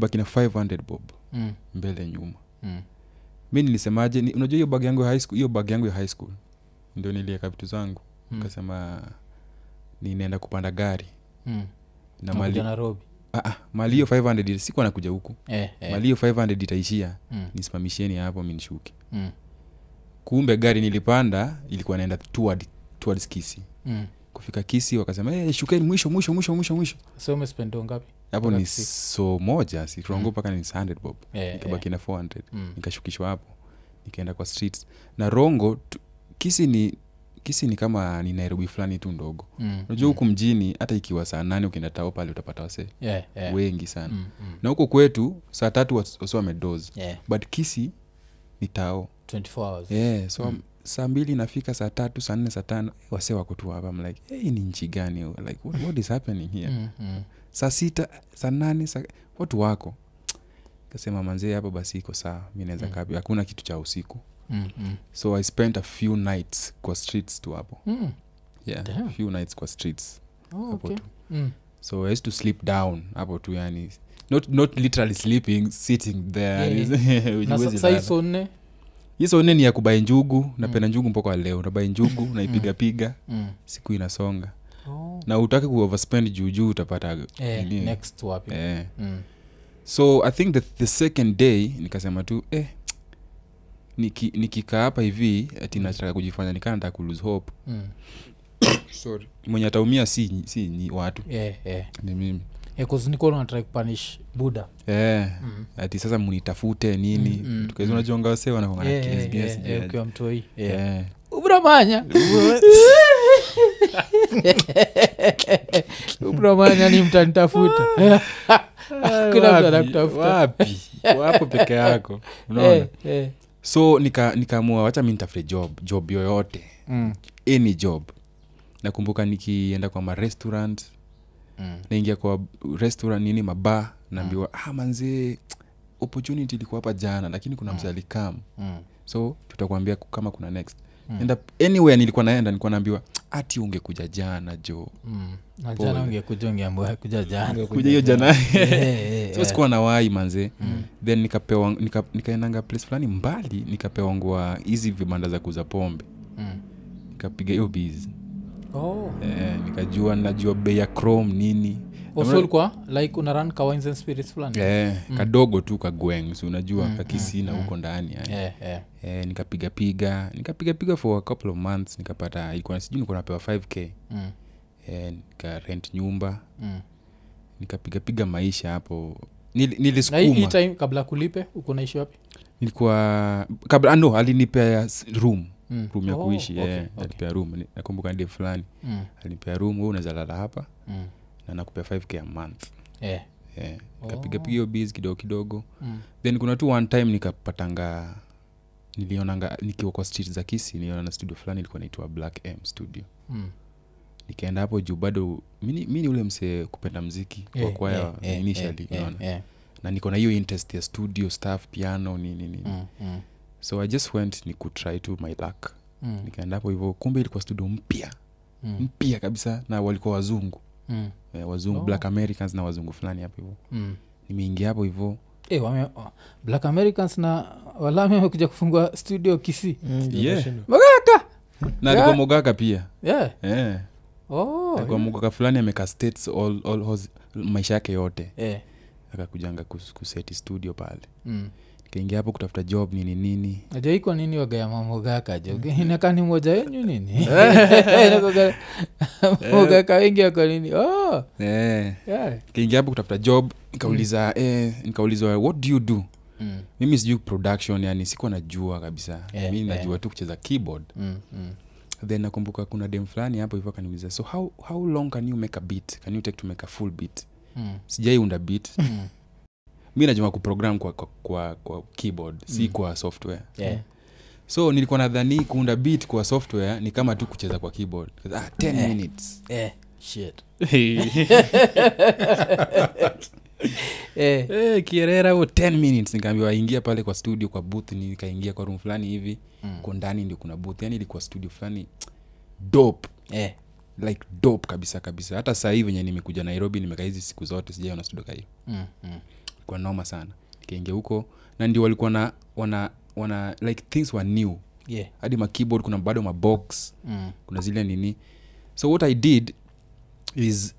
nilibaki na 500 bob Mm. mbele nyuma Mm. mi nilisemaje ni, unajua hiyo bag yangu ya high school hiyo bag yangu ya high school ndio nilieka vitu zangu Mm. kasema ninaenda kupanda gari Mm. na mali nairobi ah, ah, mali hiyo 500 sikuwa nakuja huku eh, eh. mali hiyo 500 itaishia Mm. nisimamisheni hapo mi nishuke Mm. kumbe gari nilipanda ilikuwa naenda toward, towards kisi Mm. kufika kisi wakasema hey, shukeni mwisho mwisho mwisho mwisho mwisho so umespendo ngapi hapo ni so moja si Mm. mpaka ni 100 bob yeah, nikabaki yeah. na 400 Mm. nikashukishwa hapo nikaenda kwa streets na rongo tu, kisi ni kisi ni kama ni nairobi fulani tu ndogo Mm. unajua huku mjini hata ikiwa saa nane ukienda tao pale utapata wase Yeah, yeah. wengi sana Mm, mm. na huko kwetu saa tatu wasi wamedoz Yeah, but kisi ni tao 24 hours. yeah, so Mm. saa mbili nafika saa tatu saa nne saa tano wase wako tu hapa I'm hey, ni nchi gani like what, what is happening here Mm, mm. Saa sita saa nane saa, watu wako kasema manzee hapa basi iko saa mi naweza Mm. kapi hakuna kitu cha usiku mm-hmm. so i spent a few nights kwa streets tu hapo Mm. yeah Damn. few nights kwa streets Oh, hapo okay. tu Mm. so i used to sleep down hapo tu yani not, not literally sleeping sitting there nne hiso nne ni ya kubai njugu napenda njugu mpaka leo unabai njugu naipigapiga Mm. siku inasonga Oh. na utake kuoverspend juujuu utapata Eh, nini. next wapi eh. Mm. so i think the, the second day nikasema tu eh, niki- nikikaa hapa hivi ati nataka kujifanya nikaa nataka kulose hope Mm. sorry mwenye ataumia si, si ni watu Yeah, yeah. ni mimi Yeah, 'cause niko natry kupunish buda yeah. Mm. ati sasa munitafute nini Mm, mm, tukaizi mm. unajonga wase wanakonga Yeah, yeah, yeah, yeah, yeah. ukiwa mtoi yeah. Ubramanya ubramanya ni mtanitafuta? Kila mtu anakutafutawapo wapo peke yako. Unaona? Hey, hey. so nika- nikaamua wacha mi nitafute job job yoyote. Mm, any job. Nakumbuka nikienda kwa marestaurant mm, naingia kwa restaurant nini maba naambiwa ah, manzee opportunity ilikuwa hapa jana lakini kuna mse alikam. Mm, so tutakwambia kama kuna next. Mm. Enda anywhere nilikuwa naenda nilikuwa naambiwa ati ungekuja jana jo mm. jana ungekuja hiyo jana. so sikuwa na wai manze. Mm. then nikapewa nika, nikaendanga place fulani mbali nikapewa ngua hizi vibanda za kuuza pombe. Mm. nikapiga hiyo biz Oh. eh, nikajua najua bei ya chrome nini Also like una run ka and spirits fulani eh, kadogo tu kagweng si unajua Mm, kakisina huko ndani yani. Eh, eh. eh, nikapigapiga nikapigapiga for a couple of months nikapata ilikuwa sijui nikuwa napewa 5k Mm, eh, nikarent nyumba mm. nikapigapiga maisha hapo Nil, nilisukuma time kabla kulipe uko naishi wapi nilikuwa kabla ah, no alinipea room Mm. room ya Oh, kuishi okay, yeah. okay. alipea room nakumbuka nde fulani Mm, alinipea room we unaweza lala hapa mm. Na nakupea 5k a month. Yeah. eh, Oh. nikapigapiga hiyo bs kidogo kidogo. Mm. then kuna tu one time nikapatanga nilionanga nikiwa kwa street za kisi niliona na studio fulani ilikuwa naitwa black m studio. Mm. nikaenda hapo juu bado mi ni- ule msee kupenda mziki kwa Eh, kwaya yeah, yeah, initially yeah, unaona? eh, na niko na hiyo interest ya studio staff piano nini nini. Mm, mm, so i just went ni kutry to my luck. Mm, nikaenda hapo hivyo kumbe ilikuwa studio mpya. Mm, mpya kabisa na walikuwa wazungu mm, eh, wazungu Oh. black americans na wazungu fulani hapo hivo mm. nimeingia hapo hivo Eh, wame, oh, black americans na walami wamekuja kufungua studio kisi Yeah. Ndio, magaka na Yeah. mogaka pia yeah. eh. oh, alikuwa mogaka fulani ameka states all, all all, maisha yake yote yeah. akakujanga kuseti studio pale mm. Kaingia hapo kutafuta job nini? Nini ajaikwa nini wagaya mamogakajo inakani moja yenyu nini? Inakuwaga- mogaka wengi wako nini? Oh, eh. yeah. kaingia hapo kutafuta job nikauliza eh, nikaulizwa what do you do? Mm. mimi sijui production yani sikuwa najua kabisa. Yeah, mi najua yeah. tu kucheza keyboard. Mm, mm. then nakumbuka kuna dem fulani hapo hivyo akaniuliza so how, how long can you make a beat? Can you take to make a full beat? Mm, sijaiunda beat. Mm. Mi najua kuprogram kwa, kwa, kwa, kwa keyboard si Mm. kwa software Yeah. so nilikuwa nadhani kuunda beat kwa software ni kama tu kucheza kwa keyboard ah, 10 yeah. minutes yeah. shit. Eh, Eh, kierera huo 10 minutes nikaambiwa ingia pale kwa studio kwa booth nikaingia kwa room fulani hivi Mm. ko ndani ndio kuna booth yani ilikuwa studio fulani dope eh. like dope kabisa kabisa hata saa hii venye nimekuja nairobi nimekaa hizi siku zote sijaiona studio kahiyo Mm, mm. Kwa noma sana nikaingia huko na ndio walikuwa na wana wana like things were new yeah. hadi ma keyboard kuna bado mabox mm. kuna zile nini so what i did is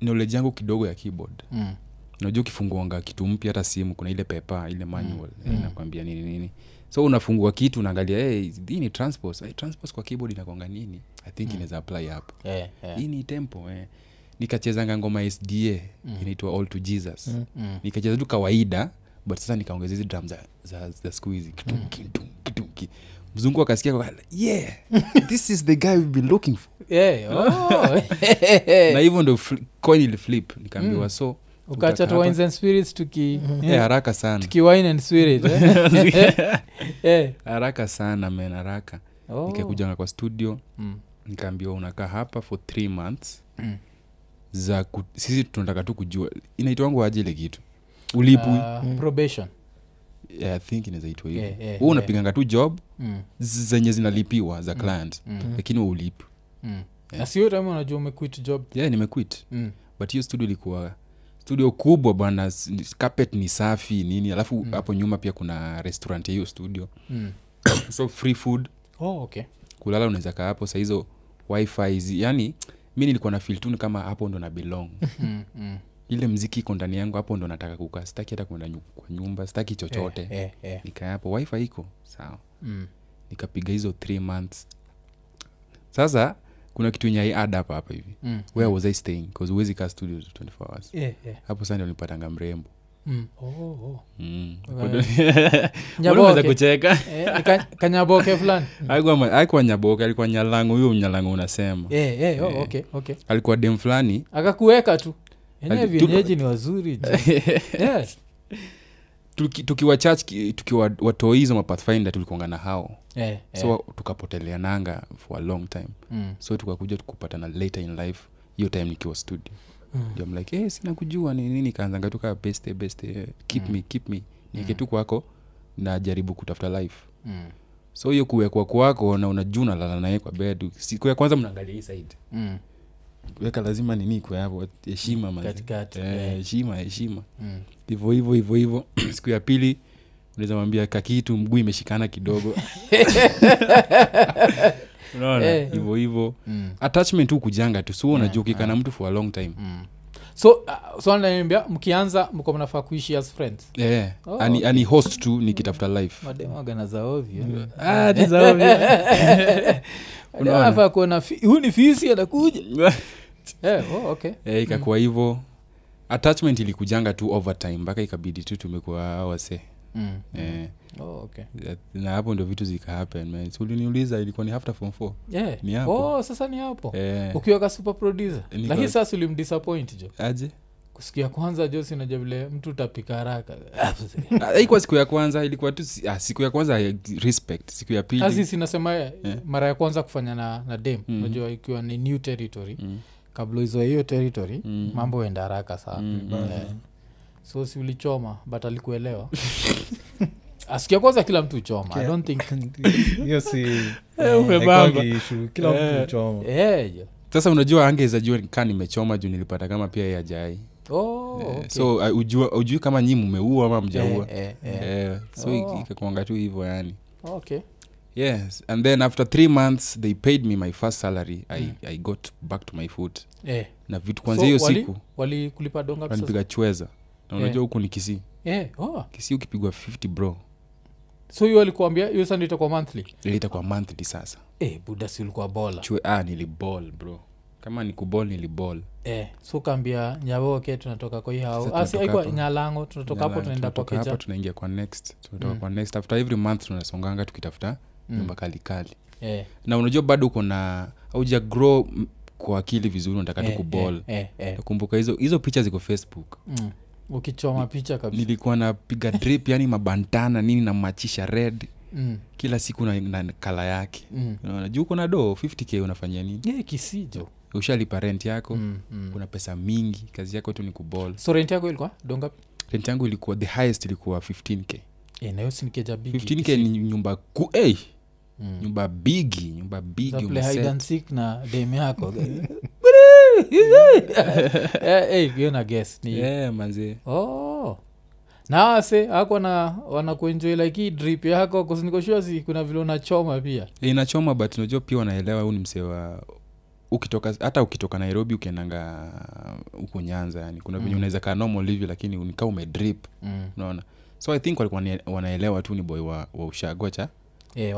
knowledge yangu kidogo ya keyboard Mm. unajua ukifunguanga kitu mpya hata simu kuna ile pepa ile manual mm. inakwambia nini nini so unafungua kitu unaangalia hey, hii ni transpose hey, transpose kwa keyboard inakwanga nini i think mm. inaweza apply hapo Yeah, yeah. hii ni tempo eh. Nikachezanga ngoma sda mm. inaitwa all to jesus mm. Mm. nikacheza tu kawaida but sasa nikaongeza hizi drum za, za, za siku hizi Kitum, kitum, kitum, mzungu akasikia kwa- yeah this is the guy we've been looking for Yeah, oh. na hivyo ndo coin iliflip nikaambiwa so ukacha tu wines and spirits tuki Eh, haraka sana tuki wine and spirit eh? Eh. haraka sana men haraka Oh. nikakujanga kwa studio Mm. nikaambiwa unakaa hapa for three months Mm. Za ku, sisi tunataka tu kujua inaitwangu aje ile kitu? Ulipwi Uh, probation. Yeah, i think inazaitwa hivo Yeah, yeah, huu unapiganga tu job mm. zenye zinalipiwa za client Mm. lakini ulipi. Mm. yeah. sio time unajua umequit job. Yeah nimequit. Mm. but hiyo studio ilikuwa studio kubwa bwana carpet ni safi nini alafu hapo nyuma pia kuna restaurant ya hiyo studio. Mm. so free food. Oh, okay. Kulala unaweza kaa hapo sahizo wifi hizi yani mi nilikuwa na tu ni kama hapo ndo na belong mm. Mm. ile mziki iko ndani yangu hapo ndo nataka kukaa sitaki hata kuenda kwa nyumba sitaki chochote Eh, eh, eh. nikaa hapo wifi iko sawa Mm. nikapiga hizo three months sasa kuna kitu yenye ad hapa hapa hivi Mm. where was i staying bcause huwezi kaa studio 24 hours Yeah, yeah. hapo ndio nipatanga mrembo Mm. Oh, oh. Mm. Nyaboke. kucheka Eh, ka- kanyaboke fulani ma- alikuwa nyalango huyo nyalango unasema Eh, eh, oh, okay, okay. alikuwa dem fulani akakuweka tu enyewe vienyeji ni wazuri yes. tukiwa church ki- tukiwa watoi hizo mapathfinder tulikuongana hao eh, eh. so tukapoteleananga for a long time mm. so tukakuja tukupatana later in life hiyo time nikiwa studio. Ndio I'm like hey, sina kujua ni nini kaanzanga tu kaa beste beste eh, keep me keep me. Nieke tu kwako najaribu kutafuta life. Mm. so hiyo kuwekwa kwako na unajuu nalala naye kwa bed siku ya kwanza mnaangalia hii side. Mm. weka lazima nini kwe hapo heshima Eh, heshima heshima. Hivo hivo hivo hivyo hivyo. Siku ya pili unaweza mwambia kakitu mguu imeshikana kidogo unaona? Hivo hivyo Mm. attachment tu kujanga tu Yeah, unajua ukikaa na mtu for a long time. Mm. so uh, so naniambia mkianza mko mnafaa kuishi as friends? Yeah. Oh, ani, okay. ani host tu nikitafuta life. Mademagana za Ah, kuona huu ni fisi anakuja. Eh, oh, okay. Eh, ikakuwa hivyo. Attachment ilikujanga tu overtime mpaka ikabidi tu tumekuwa wase Mm. eh, Oh, okay na hapo ndio vitu zika happen uliniuliza ilikuwa ni after form four yeah. Ni hapo. oh, sasa ni hapo eh, ukiwaka super producer lakini sasa ulimdisappoint jo aje kusikia kwanza josi sinaja vile mtu utapika haraka Ah, haikuwa siku ya kwanza ilikuwa tu ah, siku ya kwanza eh, respect siku ya pili asi yeah. mara ya kwanza kufanya na, na dem Mm. unajua ikiwa ni new territory Mm. kabla hizo hiyo territory Mm. mambo enda haraka sana Mm, Eh. So si ulichoma but alikuelewa asikia kwanza kila mtu uchoma i don't think hiyo si umebamba. kila Eh. mtu choma Eh, sasa unajua angeza jua kaa nimechoma juu nilipata kama pia yajai Oh, yeah. okay. so uh, ujua ujui kama nyi mmeua ama mjaua Eh, eh, eh. yeah. so Oh. oh. ikakwanga tu hivyo yani okay yes and then after three months they paid me my first salary I, i got back to my foot Eh. na vitu So, kwanzia hiyo so, siku walikulipa donga pesa chweza na unajua huku ni kisii. Yeah. oh. kisii ukipigwa 50 bro. So hiyo alikuambia hiyo sasa itakuwa monthly? Itakuwa monthly sasa. Eh, buda si ulikuwa bola chue ah, nilibol bro. Kama ni kubol nilibol eh, so kaambia nyawoke tunatoka kwa hii hao asi tunatoka nyalango tunatoka hapo tunaenda kwa keja tunaingia kwa next. Tunatoka Mm. kwa next. After every month tunasonganga tukitafuta Mm. nyumba kalikali eh, na unajua bado uko na auja grow kwa akili vizuri unataka tu kubol eh, eh, eh. nakumbuka hizo hizo picha ziko facebook. Mm. Ukichoma picha kabisa. nilikuwa napiga drip yani mabantana nini namachisha red. Mm. kila siku na, na kala yake. Mm. unaona juu uko na do 50k unafanyia nini? Yeah, kisijo ushalipa rent yako. Mm. mm. kuna pesa mingi kazi yako tu ni kuball. So rent yako ilikuwa? Dongapi rent yangu ilikuwa the highest ilikuwa 15k yeah, nayo sinikeja big. 15k ni nyumba ku hey, Mm. nyumba bigi nyumba bigi na dem yako hiyo guess ni yeah, manzee oh. Na ako na wanakuenjoi like hii drip yako kusinikoshua kuna vile unachoma pia. Eh, inachoma but unajua pia wanaelewa huu ni msewa ukitoka hata ukitoka nairobi ukiendanga huko nyanza yani kuna venye Mm. unaweza kaa normal hivi lakini nikaa umedrip mm. unaona? So i think walikuwa wanaelewa tu ni boy wa, wa ushago cha yeah,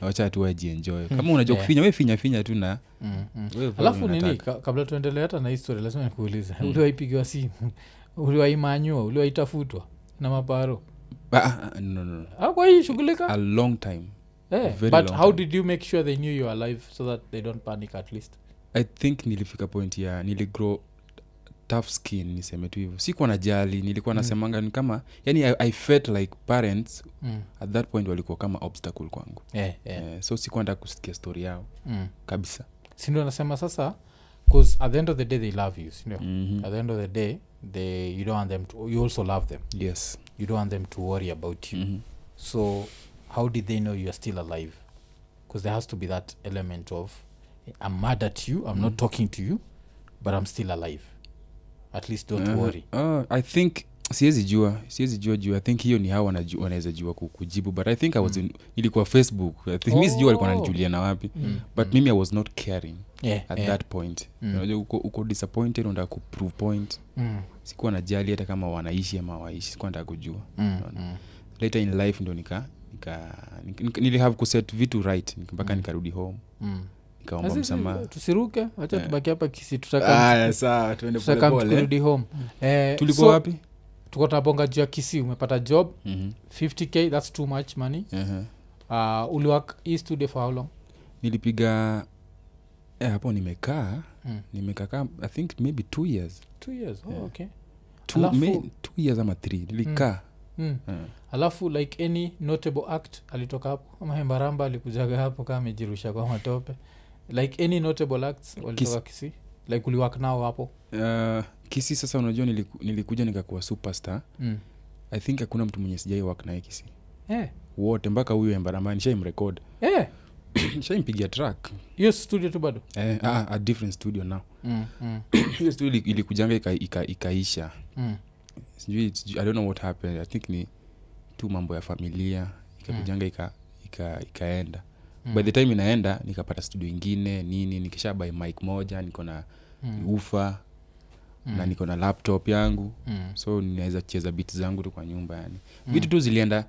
wacha tu wajienjoy kama unajua Yeah. kufinya we finya finya tu na mm, mm. alafu nini ka, kabla tuendelee hata na histori lazima nikuulize. Uliwaipigiwa simu? Uliwaimanyua uliwaitafutwa na maparo? Ah, ah, no, no, a long time. Eh, very but long how time. did you make sure they knew you alive so that they don't panic at least? I think nilifika point ya niligrow tough skin niseme tu hivyo sikuwa na jali nilikuwa Mm. ni kama yani I, i felt like parents mm. at that point walikuwa kama obstacle kwangu yeah, yeah. Eh, so sikuwa nataka kusikia story yao Mm. kabisa sindio anasema sasa bcause at the end of the day they love you sindio mm-hmm. at the end of the day they you don't want them to, you also love them yes you don't want them to worry about you mm-hmm. so how did they know you are still alive because there has to be that element of i'm mad at you i'm not Mm. talking to you but i'm still alive at least don't Uh-huh. worry uh, i think siwezi jua siwezi jua juu i think hiyo ni hao wanaweza jua kujibu but i think i was Mm. in, ilikuwa facebook i mi sijua walikuwa Oh. nanijulia na wapi Mm. but Mm. mimi i was not caring yeah, at yeah. that point Mm. Uko, uko disappointed unataka kuprove point Mm. sikuwa najali hata kama wanaishi ama waishi sikuwa nataka kujua Mm. Mm. later in life ndo nika nika, nika, nika nilihave kuset vitu right mpaka Mm. nikarudi home Mm. Nikaomba msamaha tusiruke wacha yeah. tubaki hapa kisi tutaka Aya, sawa tuende tutaka polepole. kurudi home eh, tulikuwa so, wapi tuko tunabonga juu ya kisi umepata job Mhm, 50k thats too much money ehe. uh, uliwak hii studio for how long nilipiga eh, hapo nimekaa mm. nimekaa i think maybe two years two years oh, Yeah. okay two, Alafu- may, two years ama three nilikaa mm. Eh. alafu like any notable act alitoka hapo ama hembaramba alikujaga hapo kaa amejirusha kwa matope like any notable acts walitoka kisi like uliwak nao hapo Uh, kisi sasa unajua niliku, nilikuja nikakuwa superstar mm. i think hakuna mtu mwenye sijai wak naye kisi yeah. wote mpaka huyo embarambani nishaimrekod yeah. shaimpigia track hiyo studio tu bado eh, ah, a different studio now mm. Mm. hiyo studio ilikujanga ika, ika, ikaisha Mm. sijui i don't know what happened i think ni tu mambo ya familia ikakujanga ika, ika, ikaenda Mm. by the time inaenda nikapata studio ingine nini nikisha by mike moja niko na Mm. ufa Mm. na niko na laptop yangu Mm. so ninaweza cheza bit zangu tu kwa nyumba yani Mm. vitu tu zilienda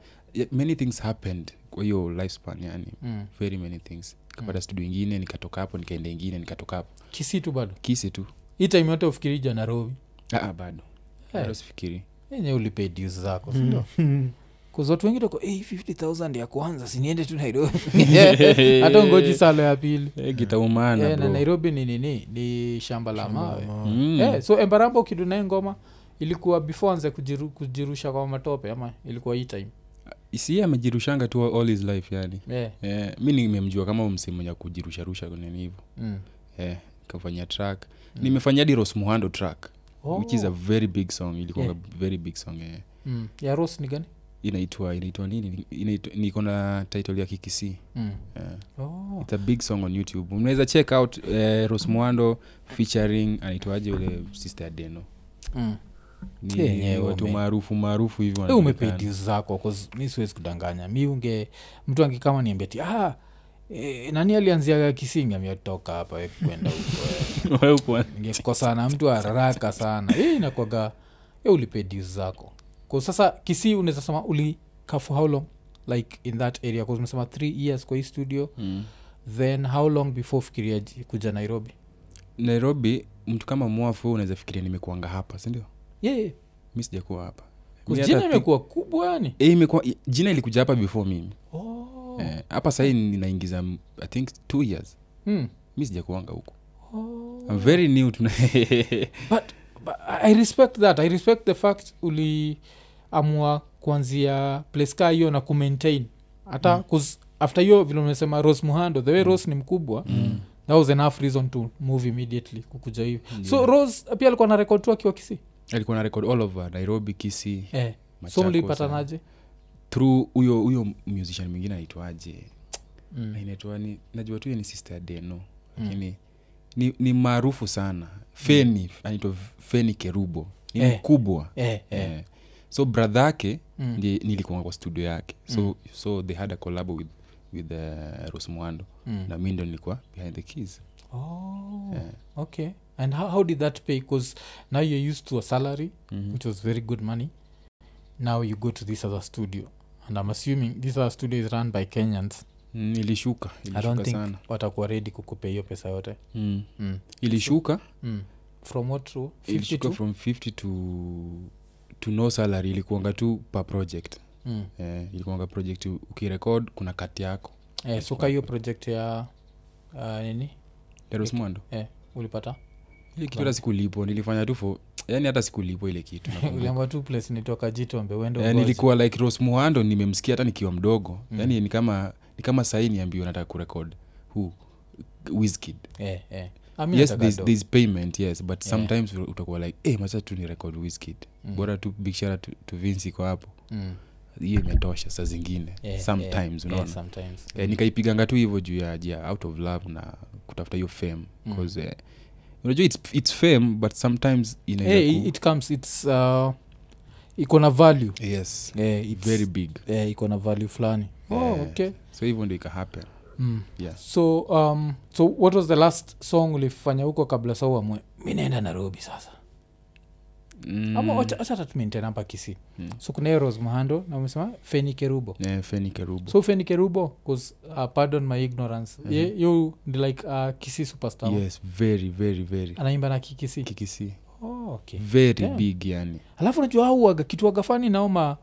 many things happened kwa hiyo lifespan yani Mm. very many things nikapata studio ingine nikatoka hapo nikaenda ingine nikatoka hapo kisi tu bado kisi tu hii time yote ufikirija nairobi ah, ah, bado hey. sifikiri enye ulipay dues zako sindio kuzatu wengi toko hey, 50000 ya kwanza siniende tu nairobi hata ngoji salo ya pili hey, gitaumana yeah, na nairobi ni nini ni shamba la mawe Mm. yeah, so embaramba ukidunae ngoma ilikuwa before anze kujiru, kujirusha kwa matope ama ilikuwa hii time si amejirushanga tu all his life yani yeah. yeah. mi nimemjua kama msemonya kujirusharusha nini hivo mm. yeah. kafanya track Mm. nimefanya hadi ros muhando track Oh. which is a very big song ilikuwa Yeah. very big song yeah. mm. ya ros ni gani inaitwa inaitwa nini? Inaitwa- niko na title ya kikisi mm. yeah. oh. it's a big song on youtube. Unaweza check out eh, rosmuando featuring anaitwaje ule sister deno mm. ni watu maarufu maarufu hivyo umepay zako mi siwezi kudanganya. Mi unge mtu angekama niambia ti ah, e, nani alianziaga kisinga miatoka hapa we kwenda huko ngekosana mtu haraka sana. E, nakwaga e, ulipedi zako sasa kisi unaweza sema ulika for how long? Like in that area. 'Cause umesema three years kwa hii studio. Mm. then how long before fikiria kuja nairobi? Nairobi mtu kama mwafu unaweza fikiria nimekuanga hapa sindio yeah, yeah. mi sijakuwa hapa. Jina imekuwa kubwa yani? E, imekuwa jina ilikuja hapa before mimi. Oh. Eh, hapa sahii ninaingiza i think two years. Mm. mi sijakuanga huko. Oh. I'm very new to but, but i respect that. I respect the fact uliamua kuanzia pleska hiyo na kumaintain hata mm. after hiyo vile umesema ros muhando the way mm. ros ni mkubwa Mm. that was enough reason to move immediately kukuja hivi Yeah. so rose pia alikuwa na rekod tu akiwa kisi alikuwa na record all over nairobi kisi eh. so mlipatanaje through huyo huyo musician mwingine aitwaje mm. inaitwa ni najua tu ni sister deno Mm. ni, ni maarufu sana feni anaitwa feni kerubo ni Eh. mkubwa eh, eh. eh. So brother yake Mm. ndi nilikuanga kwa studio yake so so they had a collab with with uh, rosmwando Mm. na mi ndo nilikuwa behind the keys Oh, Yeah. okay and how, how did that pay because now you're used to a salary Mhm. which was very good money now you go to this other studio and i'm assuming this other studio is run by kenyans Mm, ilishuka i don't ilishuka think sana watakuwa redi kukupea hiyo pesa yote mm. mm. ilishuka Mm. from what to 50 ilishuka to? from 50 to to no salary ilikuanga tu per project. Mm. eh, ilikuanga project ukirekod kuna kati yako. Eh, suka hiyo project ya uh, nini? Darosmwando eh, ulipata? Ile kitu hata sikulipo nilifanya tu fo yani hata sikulipo ile kitu uliamba tu place nitoka jitombe wendo Eh, nilikuwa like ros muhando nimemsikia hata nikiwa mdogo. Mm. yani ni kama ni kama sahii niambiwa nataka kurekod hu wiskid eh, eh. Ah, yes there's, there's payment yes but Yeah. sometimes utakuwa like hey, macha tu ni record wiskid Mm. bora tu big shara to, to vince iko hapo Mm. hiyo imetosha saa zingine yeah, sometimes yeah, unaona yeah, sometimes. eh, nikaipiganga tu hivyo juu ya juu out of love na kutafuta hiyo fame Mm. bcause eh, unajua it's, it's fame but sometimes hey, ku- it comes its uh, iko na value yes yeah, very big yeah, iko na value fulani oh, Eh. okay so hivyo ndo ikahappen mm. yeah. So um, so what was the last song ulifanya huko kabla sa uamue mi naenda nairobi sasa? Mm. ama hapa kisi Mm. so kuna eros rose mahando na umesema feni kerubo. Yeah, feni kerubo. So feni kerubo bcause uh, pardon my ignorance. Mhm. ye you ndi like uh, kisi superstar? Yes very very very. Anaimba na kikisi kikisi oh, okay. Very Damn. big yani. Alafu najua auaga kituaga fani naoma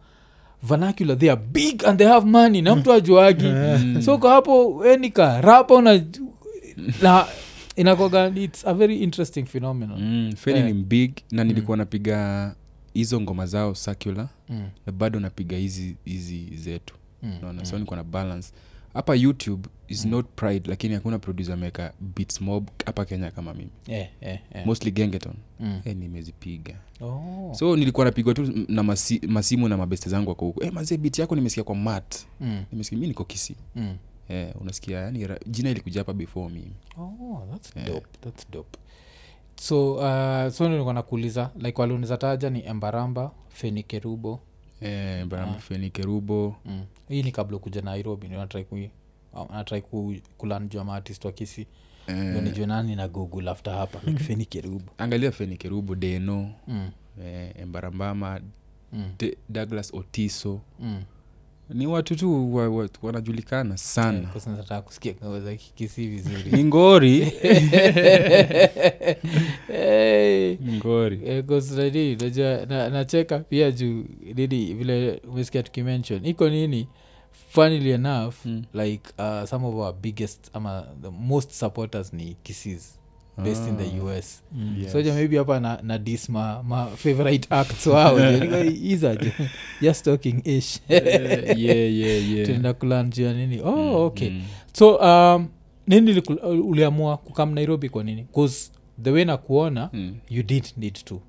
vernacular they are big and they have money na mtu ajuagi Mm. so kwa hapo enika rapa na, na inakoga its a very interesting phenomenon mm, feni yeah. ni big na nilikuwa napiga hizo ngoma zao circular mm. na bado napiga hizi hizi zetu Mm. naona mm. so niko na balance hapa youtube is Mm. not pride lakini hakuna producer ameweka beats mob hapa kenya kama mimi yeah, yeah, yeah. mostly gengeton Mm. eh, nimezipiga Oh. so nilikuwa napigwa tu na masi, masimu na mabeste zangu wako huko eh, mazee bit yako nimesikia kwa mat Mm. nimesikia mi niko kisi Mm. eh, unasikia yani jina ilikuja hapa before mimi Oh, that's Yeah. dope that's dope so uh, so nilikuwa nakuuliza like waliuniza taja ni embaramba fenikerubo eh, Ah. kerubo mm. hii ni kabla kuja nairobi natrai ku natrai ku kulanjua maartist wa kisi eh, nijue nani na google after hapa like fenikerubo angalia feni kerubo deno mm. eh, embarambama mm. De, douglas otiso mm. Ni watu tu wa, wa, wanajulikana sana. Eh, kwa sasa nataka kusikia ngoma za kikisi vizuri. Ni ngori. Hey. ngori. Eh, najua nacheka pia juu nini vile umesikia tukimention. Iko nini? Funnily enough Mm. like uh, some of our biggest ama the most supporters ni kisis based in the us mm, Yes. soja maybe hapa na, na disma ma, favorite acts wao. Izaje just talking ish. Yeah, yeah, yeah. tunaenda kulanjia nini? Oh Mm, okay. mm. so um, nini uliamua kukam nairobi kwa nini? Bcause the way na kuona Mm, you did need to.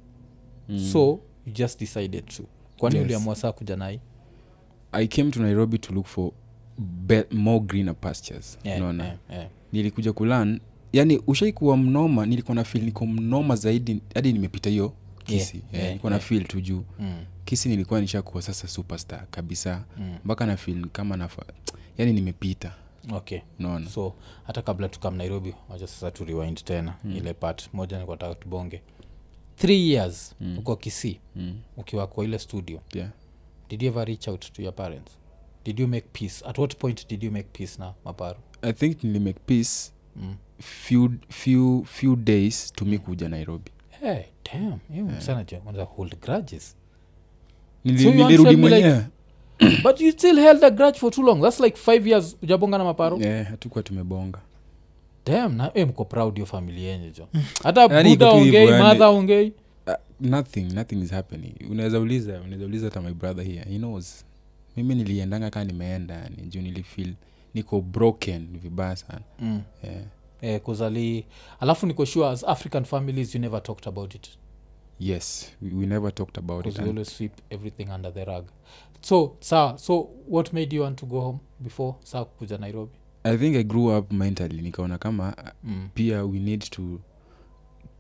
Mm. so you just decided to. Kwani Yes. uliamua saa kuja nai i came to nairobi to look for be- more greener pastures. Yeah, unaona? yeah, yeah. nilikuja kulan yani ushaikuwa mnoma nilikuwa na fil niko mnoma zaidi hadi nimepita hiyo kisi. Yeah, yeah, yeah, nilikuwa na fil tu juu. Mm, kisi nilikuwa nishakuwa sasa superstar kabisa. Mm. mpaka na fil kama nafa yani nimepita. Okay. Unaona? So hata kabla tukam nairobi wacha sasa turiwind tena mm. ile part. Moja nikataka tubonge. Three years Mm. uko kisii mm. ukiwa kwa ile studio. Yeah. did you ever reach out to your parents? Did you make peace? At what point did you make peace na maparo i think nilimake peace mm. few, few, few days to mi kuja nairobi. Hey, damn hiyo msana ja kwanza hold grudges. Nilirudi mwenyewe. but you still held a grudge for too long. That's like five years ujabonga na maparo? Eh, hatukuwa tumebonga. Dam na e mko proud yo famili yenye jo. Hata Yaani buda ongei madha ongei uh, nothing nothing is happening. Unaweza uliza unaweza uliza hata my brother here. He knows. Mimi niliendanga kaa nimeenda yani juu nilifeel niko broken vibaya sana mm. yeah. eh, kuzali alafu niko sure as african families you never talked about it yes we, we never talked about it always sweep everything under the rug so saa so what made you want to go home before saa kuja nairobi i think i grew up mentally nikaona kama uh, mm. pia we need to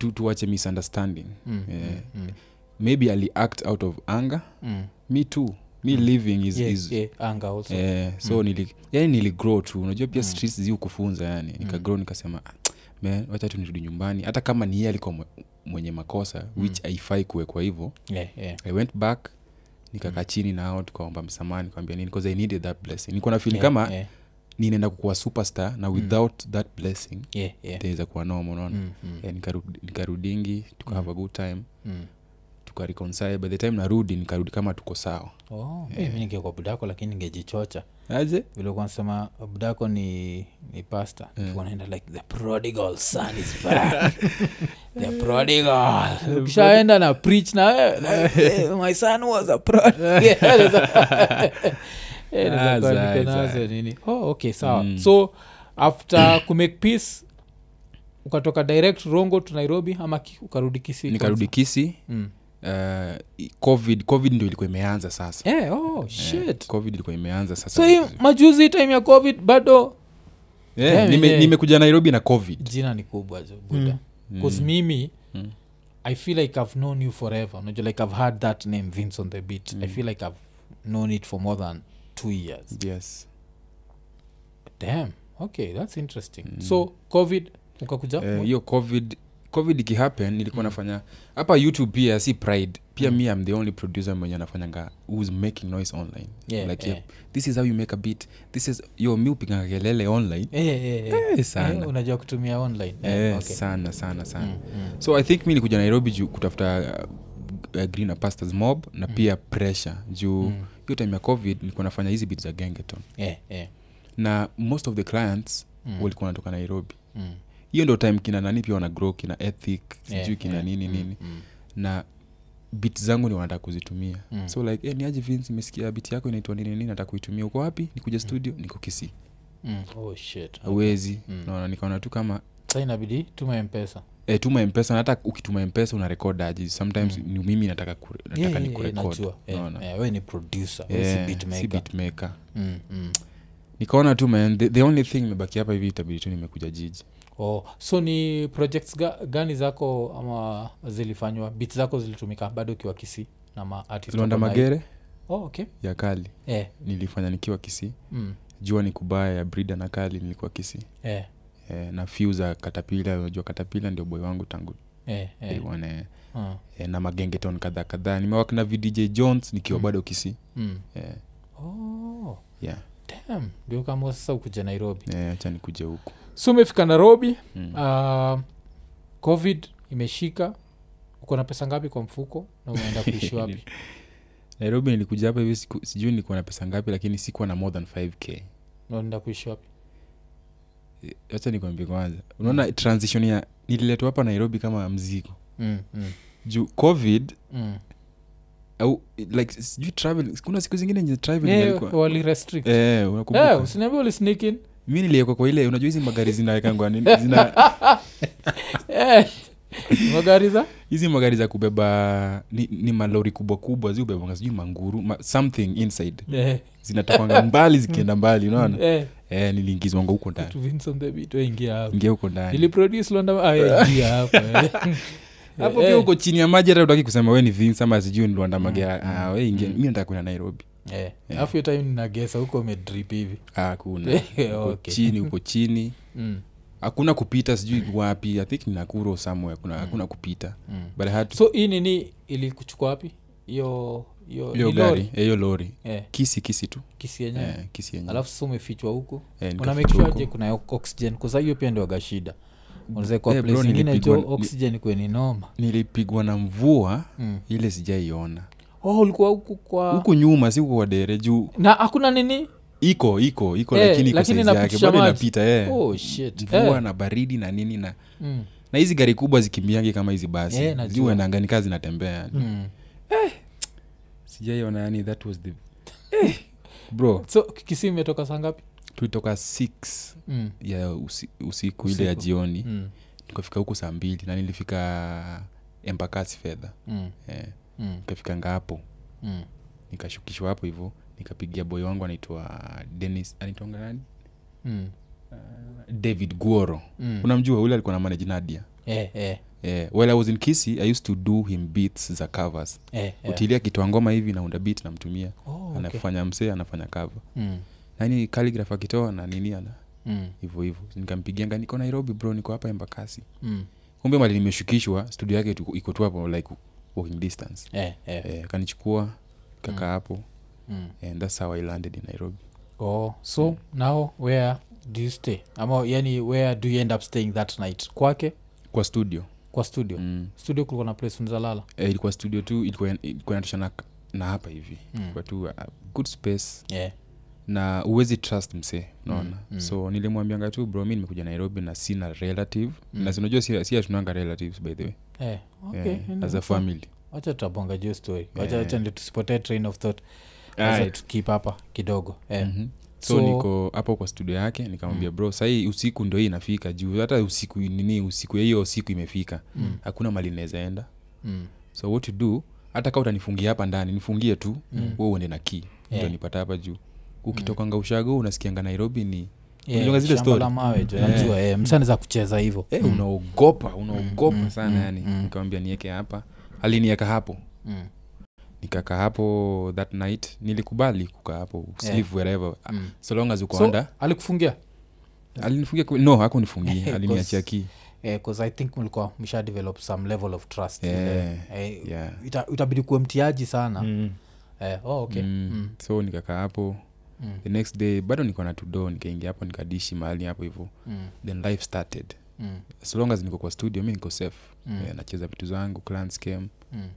watch tuache misunderstanding Mm, Yeah. mm, mm. maybe ali act out of anger Mm. me too me living is, Yeah, is yeah, anger also. Yeah, so nili yani niligrow tu. Unajua pia streets zi ukufunza yani. Nikagrow nikasema "Ah, man wacha tu nirudi nyumbani. Hata kama ni yeye alikuwa mwenye makosa which haifai kuwekwa hivyo yeah, yeah. i went back nikakaa chini nao tukaomba msamani nikwambia nini because i needed that blessing nilikuwa na fili Yeah, kama yeah, ninaenda kukuwa superstar na without that blessing yeah, yeah. itaweza kuwa noma unaona? Mm, mm, yeah, nikarudi- nikarudingi tuka mm. a good time. Mm. Tukareconcile by the time narudi nikarudi kama tuko sawa. Oh, eh, mi ningekuwa budako lakini ningejichocha. Aje? Vilikuwa nasema budako ni ni pasta yeah. naenda like the prodigal son is back. The prodigal. Ukishaenda na preach na wewe, like, eh, my son was a prodigal Yeah, Eh, nini. Oh, okay sawa. Mm. so after kumake peace ukatoka direct rongo to nairobi ama ki- ukarudi kisi nikarudi kisi mm. Uh, covid covid ndio ilikuwa imeanza sasa. Yeah, oh, Eh, shit. Covid ilikuwa imeanza sasa. So hii majuzi time ya covid bado? Yeah, Yeah, nime- yeah. nimekuja nairobi na covid. Jina ni kubwa jo buda. Bcause mimi Mm. i feel like i've known you forever. Unajua like i've had that name vince on the beat. I feel like i've known it for more than two years. Yes. Damn. Okay that's interesting. So covid ukakuja? Eh, hiyo covid covid ikihappen nilikuwa nafanya hapa youtube pia si pride pia mi am the only producer mwenye anafanyanga whois making noise online Yeah, like yeah. yeah, this is how you make a beat this is yo mi upiganga kelele online yeah, yeah, yeah. Eh, sana. Eh, unajua kutumia online eh, Eh, okay. sana sana sana so i think mi nikuja nairobi juu kutafuta uh, uh, green pastors mob na pia pressure juu hiyo time ya covid nilikuwa nafanya hizi bit za gengeton yeah, yeah. na most of the clients mm. walikuwa natoka nairobi Mm. Hiyo ndo time kina nani pia wana grow kina ethic sijui Yeah, kina yeah. nini Mm, nini mm. na bit zangu ni wanataka kuzitumia Mm. so like hey, niaje vince imesikia bit yako inaitwa nini nini nataka kuitumia uko wapi nikuja studio niko kisi Mm. oh shit awezi Mm. naona nikaona tu kama sa inabidi tuma mpesa e, tuma mpesa hata ukituma mpesa una rekod aji sometimes ni mimi nataka, ku, nataka Yeah, ni yeah, yeah, kurekod najua. Eh, naona eh, we ni producer we si beatmaker. si beatmaker Mm, mm. nikaona tu man the, the only thing imebaki hapa hivi itabidi tu nimekuja jiji oh, so ni projects ga, gani zako ama zilifanywa bit zako zilitumika bado ukiwa kisi na ma artist londa wako na- magere oh, okay. Ya kali. Eh, nilifanya nikiwa kisi mm, jua ni kubaya ya brida na kali nilikuwa kisi eh, e, na few za katapila unajua katapila ndio boy wangu tangu eh, eh, one, eh, ah, eh, na magengeton kadhaa kadhaa. Nimewak na vdj jones nikiwa Mm. bado kisi mm. eh, oh, yeah ndio kama sasa ukuja nairobi. Eh, yeah, nikuje huku so umefika nairobi mm. uh, covid imeshika. Uko na pesa ngapi kwa mfuko na unaenda kuishi wapi? Nairobi nilikuja hapa hivi sijui nilikuwa na pesa ngapi lakini sikuwa na more than 5k naenda kuishi wapi? Hacha acha nikwambie kwanza. Unaona transition ya nililetwa hapa nairobi kama mzigo. Mm, mm, juu covid mm. Au like sijui travel kuna siku zingine travel Eh, ilikuwa- wali restrict. Eh, unakumbuka? Eh, usiniambia ulisneak in. Mi niliekwa kwa ile unajua hizi magari zinawekangwa zina Eh, magari za? hizi magari za kubeba ni, ni malori kubwa kubwa ziubebanga sijui manguru ma, something inside. Yeah. zinatokwanga mbali zikienda mbali unaona? Yeah. eh, niliingizwanga huko ndani. Ingia huko ndani. Niliproduce Londa- ah, ingia hapo. hapo Eh, pia huko chini ya maji hata utaki kusema we ni vince ama sijui niliwanda magea ah, we ingia mi nataka kwenda nairobi. Eh, alafu hiyo time ninagesa huko umedrip hivi. Ah, kuna Eh, uko okay. chini huko chini. Mm, hakuna kupita sijui wapi. I think ni nakuro somewhere kuna hakuna kupita. Mm. but had so hii nini ilikuchukua wapi? Hiyo hiyo gari eh, hiyo lori yeah. kisi kisi tu. Kisi yenyewe. Yeah, kisi yenyewe. Alafu sasa umefichwa huko yeah, una nikafichwa make sure huko. je kuna oxygen kusa hiyo pia ndio gashida unaweza kwa Eh, place ingine jo nilipigwa- oxygen kweni noma nilipigwa na mvua mm. ile sijaiona oh ulikuwa huku kwa huku nyuma si kwa dere juu na hakuna nini iko iko iko hey, lakini iko lakini yake bado inapita yeah. oh shit mvua hey. na baridi na nini na mm. na hizi gari kubwa zikimbiangi kama hizi Eh, basi najua. ziuendangani kaa zinatembea Mm. sijaiona yani that was the eh, bro so kisi imetoka saa ngapi tulitoka 6 mm. ya usi, usiku ile ya jioni mm. tukafika huku saa mbili na nilifika embakasi fedha mm. eh, mm. nikafika hapo mm. nikashukishwa hapo hivyo nikapigia boy wangu anaitwa denis anaitwanga nani mm. david guoro mm. unamjua ule alikuwa na manage nadia eh, eh. yeah. well i was in kisi i used to do him beats za covers Yeah, yeah. utilia kitoa ngoma hivi naunda beat namtumia Oh, okay. anafanya msee anafanya cover Mm, nani calligraph akitoa na nini ana mm, hivyo hivyo nikampigianga niko nairobi bro niko hapa embakasi mm. kumbe mali nimeshukishwa studio yake iko tu hapo like walking distance. Eh, eh. eh, kanichukua kaka hapo. Mm. and that's how i landed in nairobi. Oh so now where do you stay? Ama yani where do you end up staying that night? Kwake? Kwa studio. Kwa studio. Mm. studio kulikuwa na place unzalala? Eh, ilikuwa studio tu ilikuwa inatosha na hapa hivi. Mm. kwa tu uh, good space. Yeah. Na uwezi trust msee unaona Mm, mm. so nilimwambianga tu bro mi nimekuja nairobi na sina relative Mm. na sinajua si, si atunanga relatives by the way Eh, okay, yeah, as a family wacha tutabonga juu story wacha Yeah. ndio tusipotee train of thought wacha tukip hapa kidogo eh. Mhm. so, So- niko hapo kwa studio yake nikamwambia bro sahii usiku ndo hii inafika juu hata usiku nini usiku ya hiyo siku imefika Mm. hakuna mali inawezaenda Mm. so what to do hata kaa utanifungia hapa ndani nifungie tu Mm. uende na kii Yeah. ndo nipata hapa juu ukitokanga ushago unasikianga nairobi ni Yeah, zile Eh. eh, kucheza hivo eh, unaogopa unaogopa Mm, sana mm, yani mm. nikamwambia nieke hapa alinieka hapo mm. nikaka hapo that night nilikubali kukaa hapo sleep wherever Mm. so long as uko so under alikufungia alinifungia no hakunifungia aliniachia kii bcause i think mlikuwa msha develop some level of trust Yeah, eh, yeah. ita, kuwe mtiaji sana Mm. eh, oh, okay Mm. Mm. so nikakaa hapo Mm. the next day bado niko na tudo nikaingia hapo nikadishi mahali hapo hivo Mm. then life started Mm. as long as niko kwa studio mi niko safe Mm. yeah, nacheza vitu zangu clans came Mm.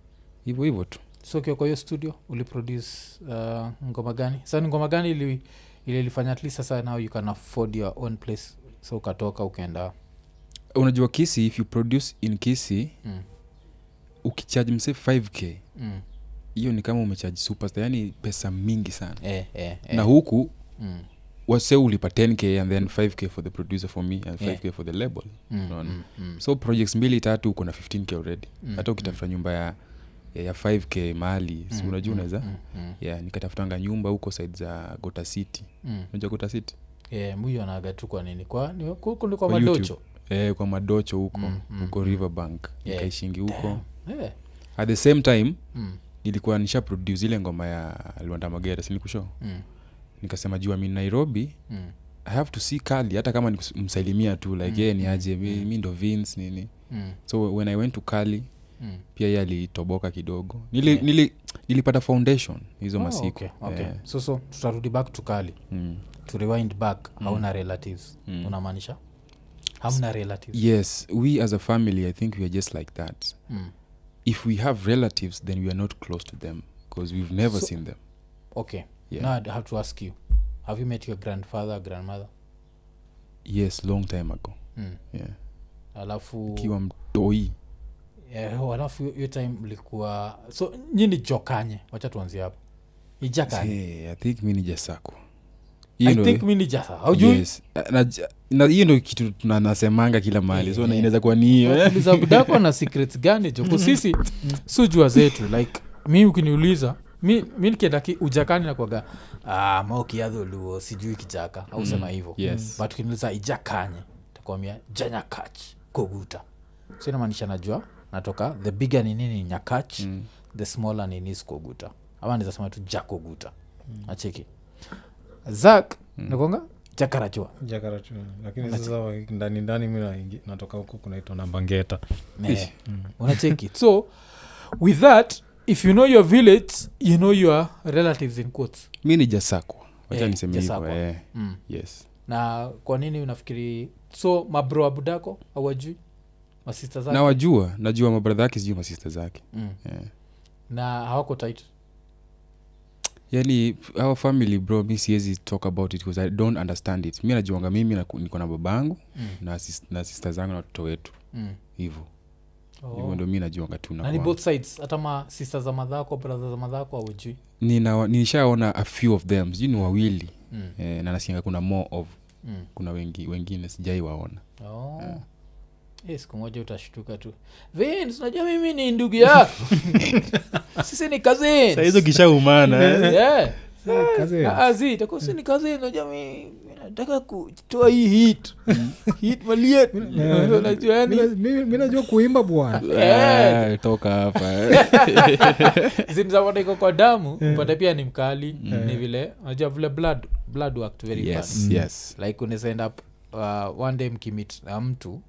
hivyo hivyo tu so kiwa kwa hiyo studio uliproduce uh, ngoma gani sa ni ngoma gani ili ililifanya at least sasa now you can afford your own place so ukatoka ukaenda unajua kisi if you produce in kisi mm. ukichaji mse 5k Mm. Hiyo ni kama umechaji superstar yani pesa mingi sana. Eh, eh, eh. na huku mm. wase ulipa 10k and then 5k for the producer for me and 5k for the label. Mm, mm, mm. so projects mbili tatu uko na 15k already. Mm, hata ukitafuta nyumba ya ya 5k mahali si Mm, unajua mm, unaweza? mm, mm, yeah nikatafutanga nyumba huko side za gota city. Mm. unajua gota city? Yeah, muyo anaga tu kwa nini? Kwa ni- kwa, kwa Kwa madocho. Eh, kwa madocho huko. Mm, mm, huko riverbank. Yeah. nikaishingi huko. yeah. at the same time mm, nilikuwa nisha produce ile ngoma ya lwanda magera sinikusho mm, nikasema jua mi nairobi mm, i have to see kali hata kama nimsalimia tu like Mm, yeye ni mm, aje mi, mm. mi ndo vins nini mm, so when i went to kali mm. pia ye alitoboka kidogo nili, Yeah. nili, nilipata foundation hizo Oh, masiku okay, okay. Yeah. so so tutarudi back to kali mm. to rewind back hauna relatives Mm. unamaanisha hamna relatives yes we as a family i think we are just like that mm. If we have relatives then we are not close to them because we've never So- seen them. Okay. Yeah. now i have to ask you have you met your grandfather grandmother? Yes long time ago. Mm. yeah. alafu kiwa mtoi. Eh, oh, alafu hiyo- time mlikuwa so nyini jokanye? Wacha tuanzie hapo. Ijakanye i think mi ni jasako i think mi ni jasa. Haujui yes. Na- na hiyo ndo kitu tuna- kila mahali. So Yeah. so inaweza kuwa ni hiyo. Eh? uliza budako na secrets gani joko? Sisi sujua zetu like mi ukiniuliza mi, mi nikienda ujakani nakwaga ah, maukiadholuo sijui kijaka. Au sema hivo yes. but ukiniuliza ijakanye takwambia janyakach koguta so inamaanisha najua natoka the bigger ni nini nyakach Mm. the smaller ni nis koguta ama nizasema tu jakoguta acheki zak mm. nikonga jakarachua jakarachu lakini sasa ndani ndani mi natoka huko kunaitwa nambangeta Ne. unacheki. So with that if you know your village you know your relatives in quotes. Mi ni jasakwa. Wacha Eh, niseme hivyo eh. mm. yes. Na kwa nini unafikiri so mabro abudako awajui masista zake? Nawajua. Najua mabradha yake sijui masista zake. Mm. yeah. na hawako tit yani our family bro mi siwezi talk about it because i don't understand it mi najuanga mimi niko na babangu mm. na, sis, na sista zangu na watoto wetu mm. hivo oh. ndo mi najuanga tu na na ni kwangu. both sides hata ma sister za madhako brother za madhako awajui Nina- nishaona a few of them sijui ni wawili mm. eh, na nasikianga kuna more of mm. kuna wengi, wengine sijai waona oh. Eh, siku moja utashtuka tu. Vince, unajua mimi ni ndugu yako? Sisi ni kazinhizo kishaumana Yeah. kazi Ah, ah, ni unajua mi nataka kutoa hii hit hit maliet unajua yani? mi najua kuimba bwana. Eh. Ah, toka hapa zinzapata iko kwa damu upate pia ni mkali ni vile unajua vile blood blood worked very yes fast. yes. Like unaweza end up uh, one day mkimit na mtu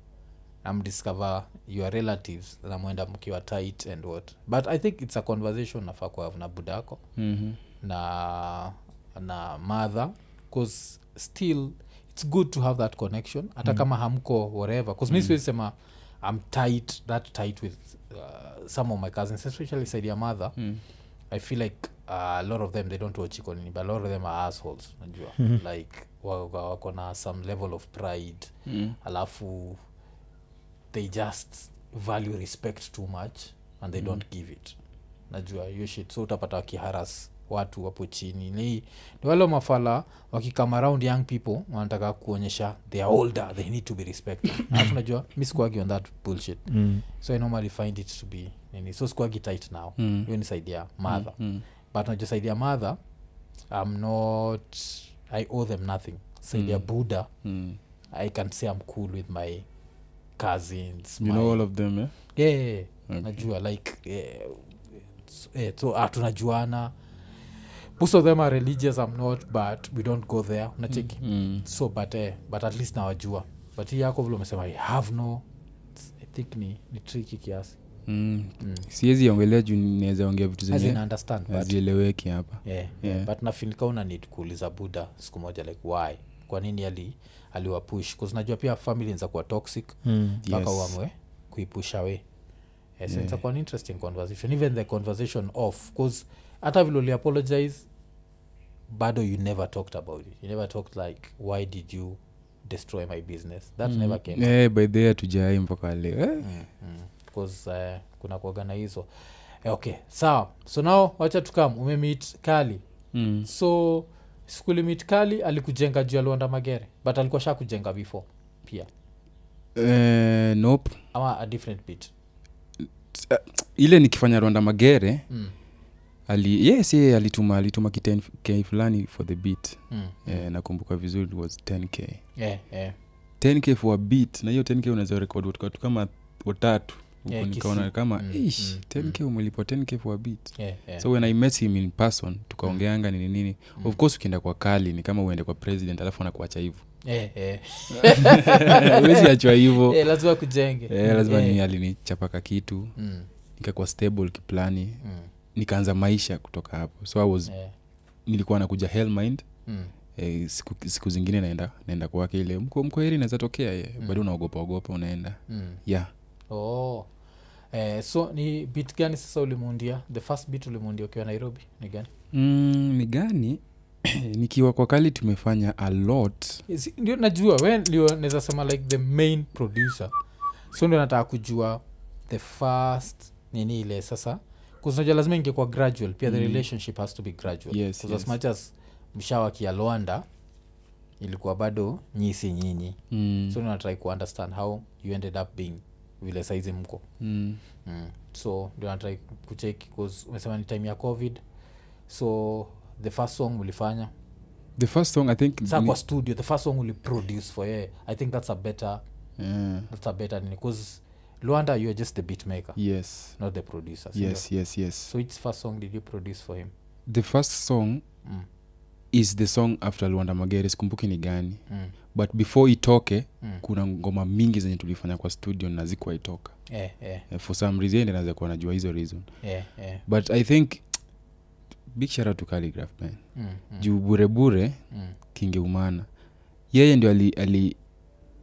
namdiscover your relatives namwenda mkiwa tight and what but i think it's a conversation nafaa kuhave na budako Mhm. na na mother bcause still it's good to have that connection hata mm. kama hamko whatever bcause mm. mi siwezi sema i'm tight that tight with uh, some of my cousins especially side ya mother Mm. i feel like uh, a lot of them they don't watch ikonini but a lot of them are assholes najua mm-hmm. like wako na some level of pride Mm. alafu they just value respect too much and they mm. don't give it najua hiyo shit so utapata wakiharas watu wapo chini ni, ni wale mafala wakikama around young people wanataka kuonyesha they are older they need to be respected alafu najua mi sikuagi on that bullshit Mm. so i normally find it to be nini so sikuagi tight now Mm. hiyo ni side ya mother Mm. but najua side ya mother i'm not i owe them nothing side ya Mm. buddha Mm. i can say i'm cool with my cousins you my, know all of them eh? yeah, yeah, yeah. Okay. najua like yeah, so, eh, so ah, tunajuana most of them are religious i'm not but we don't go there unacheki Mm. so but eh, but at least nawajua but hii yako vile umesema i have no i think ni, ni tricky kiasi Mm. mm. siwezi ongelea juu naweza ongea vitu As in, zenye understand but hazieleweki hapa yeah, yeah. Yeah. but nafinika una need kuuliza buda siku moja like why kwa nini ali aliwapush najua pia famili nza kuwa toxic Mm. mpaka Yes. uamwe kuipush away yes, Yeah. itakuwa an interesting conversation even the conversation off bcause hata vile uliapologize bado you never talked about it you never talked like why did you destroy my business that Mm. never came yeah, by the way mpaka leo eh? mm, mm. Uh, kuna kuagana hizo Eh, okay sawa so now wacha tukam umemit kali mm. so sikulimit kali alikujenga juu ya luanda magere but alikuwa sha kujenga before pia uh, nope ama a different bit ile nikifanya rwanda magere mm. ali yes ye alituma alituma kiten k fulani for the beat Mm. eh, nakumbuka vizuri was 10k Yeah, yeah. 10k for a beat na hiyo 10k unaweza rekod watu kama watatu Huku Yeah, nikaona kama Mm, ish mm, 10k umelipwa 10k for a bit. Yeah, yeah. so when i met him in person tukaongeanga nini nini. Mm. of course ukienda kwa kali ni kama uende kwa president alafu anakuacha hivo wezi achwa hivo lazima kujenge. Yeah, lazima yeah. ni alinichapaka kitu. Mm, nikakuwa stable kiplani. Mm, nikaanza maisha kutoka hapo. So I was, yeah. nilikuwa nakuja hellmind mm, eh, siku, siku zingine naenda naenda kwake ile mko mkwaheri naweza tokea. Ye Mm. bado unaogopa ogopa unaenda. Mm. yeah. Oh. Eh, so ni bit gani sasa ulimundia the first bit ulimundia ukiwa nairobi ni gani? Mm, ni gani? Nikiwa kwa kali tumefanya a lot. Ndio najua we ndio naweza sema like the main producer. So ndio nataka kujua the first nini ile sasa. Kuznaja lazima ingekuwa gradual pia the Mm. relationship has to be gradual. Yes, yes. as much as mshawakia loanda ilikuwa bado nyisi nyinyi. Mm. so natrai kuunderstand how you ended up being vile saizi mko. Mm. mm. so ndio natrai kucheki bcause umesema ni time ya covid. So the first song ulifanya. The first song i think ni- kwa studio the first song uliproduce for ye. I think that's a better yeah. that's a better nini bcause luanda you're just the beat maker. Yes. Not the producer yes yes yes. So which first song did you produce for him? The first song mm. Is the song after luanda magere sikumbuki ni gani Mm. but before itoke Mm. kuna ngoma mingi zenye tulifanya kwa studio na zikuwa itoka yeah. eh, Eh, for some reason naweza kuwa najua hizo reason yeah, yeah. but i think big shara to calligraph man Mm, mm, juu burebure mm. kingeumana yeye ndio ali, ali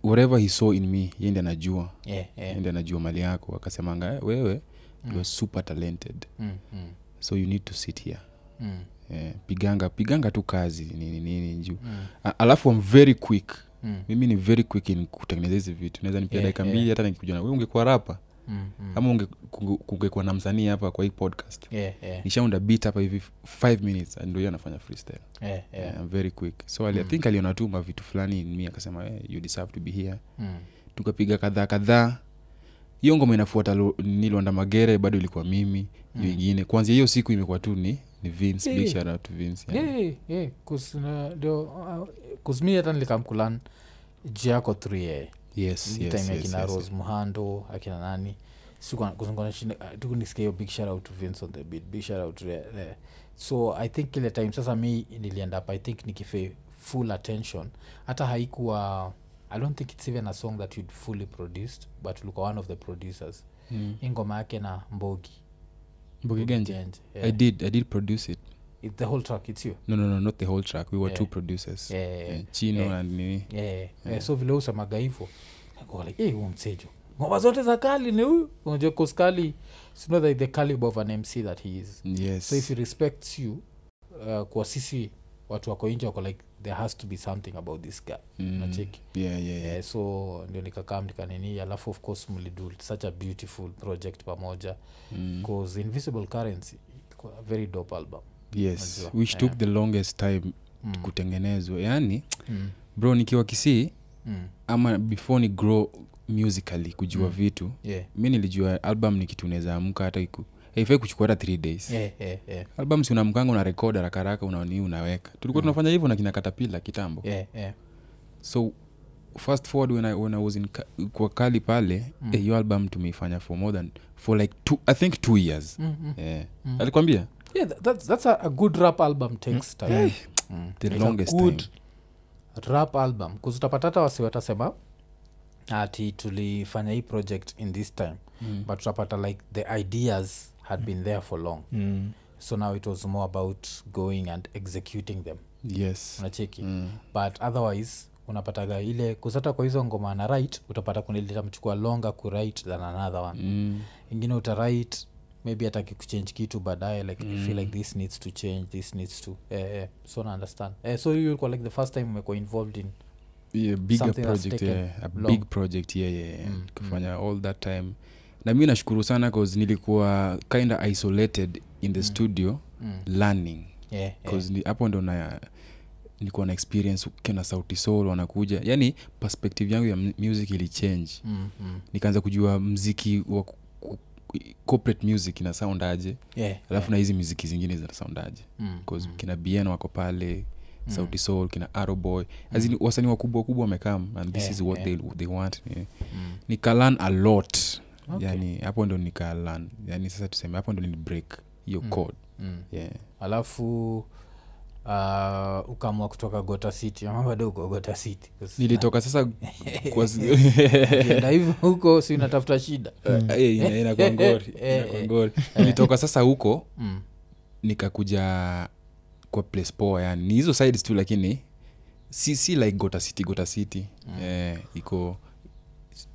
whatever he saw in me ye ndi anajua yeah, yeah. ndi anajua mali yako akasemanga "Eh, wewe Mm. you are super talented Mm, mm, so you need to sit here mm, eh, piganga piganga tu kazi nini nini juu. Mm, alafu am very quick. Mm, mimi ni very quick in kutengeneza hizi vitu. Naweza nipia Yeah, dakika yeah. mbili hata nikikuja we ungekuwa rapa mm, mm. ama unge- kungekuwa na msanii hapa kwa hii podcast? Yeah, yeah. nishaunda bit hapa hivi 5 minutes ndo hiyo anafanya freestyle. Yeah, yeah. yeah, I'm very quick. So mm. I think aliona tu mavitu fulani mi akasema hey, you deserve to be here. Mm, tukapiga kadhaa kadhaa hiyo ngoma inafuata ni lwanda magere bado ilikuwa mimi Mm. ingine kwanzia hiyo siku imekuwa tu ni ni vince Yeah. big shout out to vince yeah. Yeah, yeah, yeah, 'cause, uh, uh, 'cause mi hata nilikamkulan juu yako 3 yes time yes, yes, akina yes, rose muhando akina nani tukunisikia hiyo big shout out to vince on the beat big shout out to the, the. so i think kile time sasa mi niliend up i think nikife full attention hata haikuwa i don't think it's even a song that you'd fully produced but ulikuwa one of the producers Mm. ingoma ngoma yake na mbogi Mbogi Genje? yeah. i did i did produce it It- the whole track it's you no no no not the whole track we were Yeah. two producers Yeah, yeah, yeah. Eh, chino Yeah. and nini yeah, yeah. so vile usemaga hivo like hey, huyu msejo ngoma zote za kali ni huyu unajua koskali sino the, the caliber of an mc that he is yes so if he respects you uh, kwa sisi watu wako inje wako like there has to be something about this guy Mm. nacheki yeah yeah yeah Uh, so ndio nikakaa nikanini alafu of course mlidu such a beautiful project pamoja Mm. invisible currency a very dope album yes Najua, which took yeah. the longest time mm. kutengenezwa yaani Mm. bro nikiwa kisii Mm. ama before ni grow musically kujua Mm. vitu Yeah. mi nilijua album ni kitu unaweza amka hata iku haifai kuchukua hata three days Yeah, yeah, yeah. album si unamkanga una rekod harakaraka unani unaweka tulikuwa Mm. tunafanya hivyo na kina katapila kitambo Yeah, yeah. so fast forward when I, when I was in kwa kali pale Mm. eh, hiyo album tumeifanya for more than for like two, i think two years Mm, mm. yeah. Mm. alikwambia yeah tha- that's, that's a, a good rap album takes time yeah. mm. the It's longest a good time. rap album kuzutapata hata wasi watasema ati tulifanya hii project in this time Mm. but utapata like the ideas had been there for long Mm. so now it was more about going and executing them yes unacheki mm. but otherwise unapataga ile kusata kwa hizo ngoma na right utapata kuna ile itamchukua longer kurit than another one Mm. ingine utarit maybe ataki kuchange kitu baadaye like mm. feel like this needs to change this needs to eh, eh, so na understand eh, so you like the first time umekuwa involved in yeah, bigger project yeah, a long. big project yeah, yeah, yeah. Mm, kufanya all that time na mi nashukuru sana cause nilikuwa kinda isolated in the Mm. studio mm. learning yeah, yeah. ni- hapo ndo na nilikuwa na experience kina sauti sol wanakuja yani perspective yangu ya mu- music ilichange Mm, mm. nikaanza kujua mziki wa corporate music ina sound aje Yeah, alafu yeah. na hizi muziki zingine zina sound aje Mm, cause mm. kina bien wako pale Mm. sauti soul kina arrowboy azini wasanii wakubwa wakubwa wamekam and this Yeah, is what yeah. they, they want yeah. Mm. nikalan a lot Okay. yani hapo ndo nikalan yani sasa tuseme hapo ndo ni break hiyo Mm. code Mm. yeah. alafu uh, ukamua kutoka gota city ama bado uko gota city nilitoka sasa kwa hivyo huko si unatafuta shida inakwangori ngori, Eh, inakuwa eh. nilitoka sasa huko mm. nikakuja kwa place poa yani ni hizo sides tu lakini si, si like gota city gota city Mm. eh, iko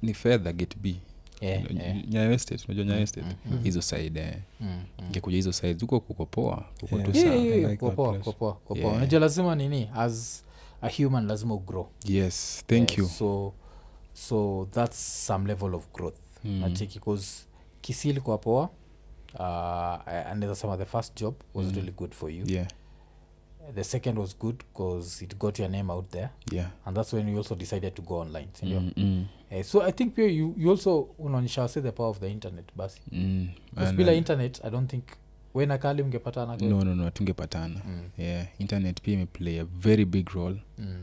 ni fedha get b yeah, yeah. nyayo estate unajua nyayo Mm, estate mm, mm. hizo side eh. Mm, mm. ngekuja hizo side huko kukopoa tu Yeah, sawa Yeah, yeah, yeah, like kwa that poa, place. kwa poa, kwa poa. Yeah. unajua lazima nini as a human lazima ugrow yes thank yeah, you so so that's some level of growth Mm. nacheki bcause kisili kwa poa uh, anaweza sema the first job was Mm. really good for you yeah the second was good because it got your name out there. Yeah. And that's when you also decided to go online sindio mm, mm, Uh, so i think pia you, you also unaonyesha say the power of the internet basi. Mm. Bila internet i don't think wenakali mngepatana no no no tungepatana Mm, yeah internet pia imeplay a very big role. Mm,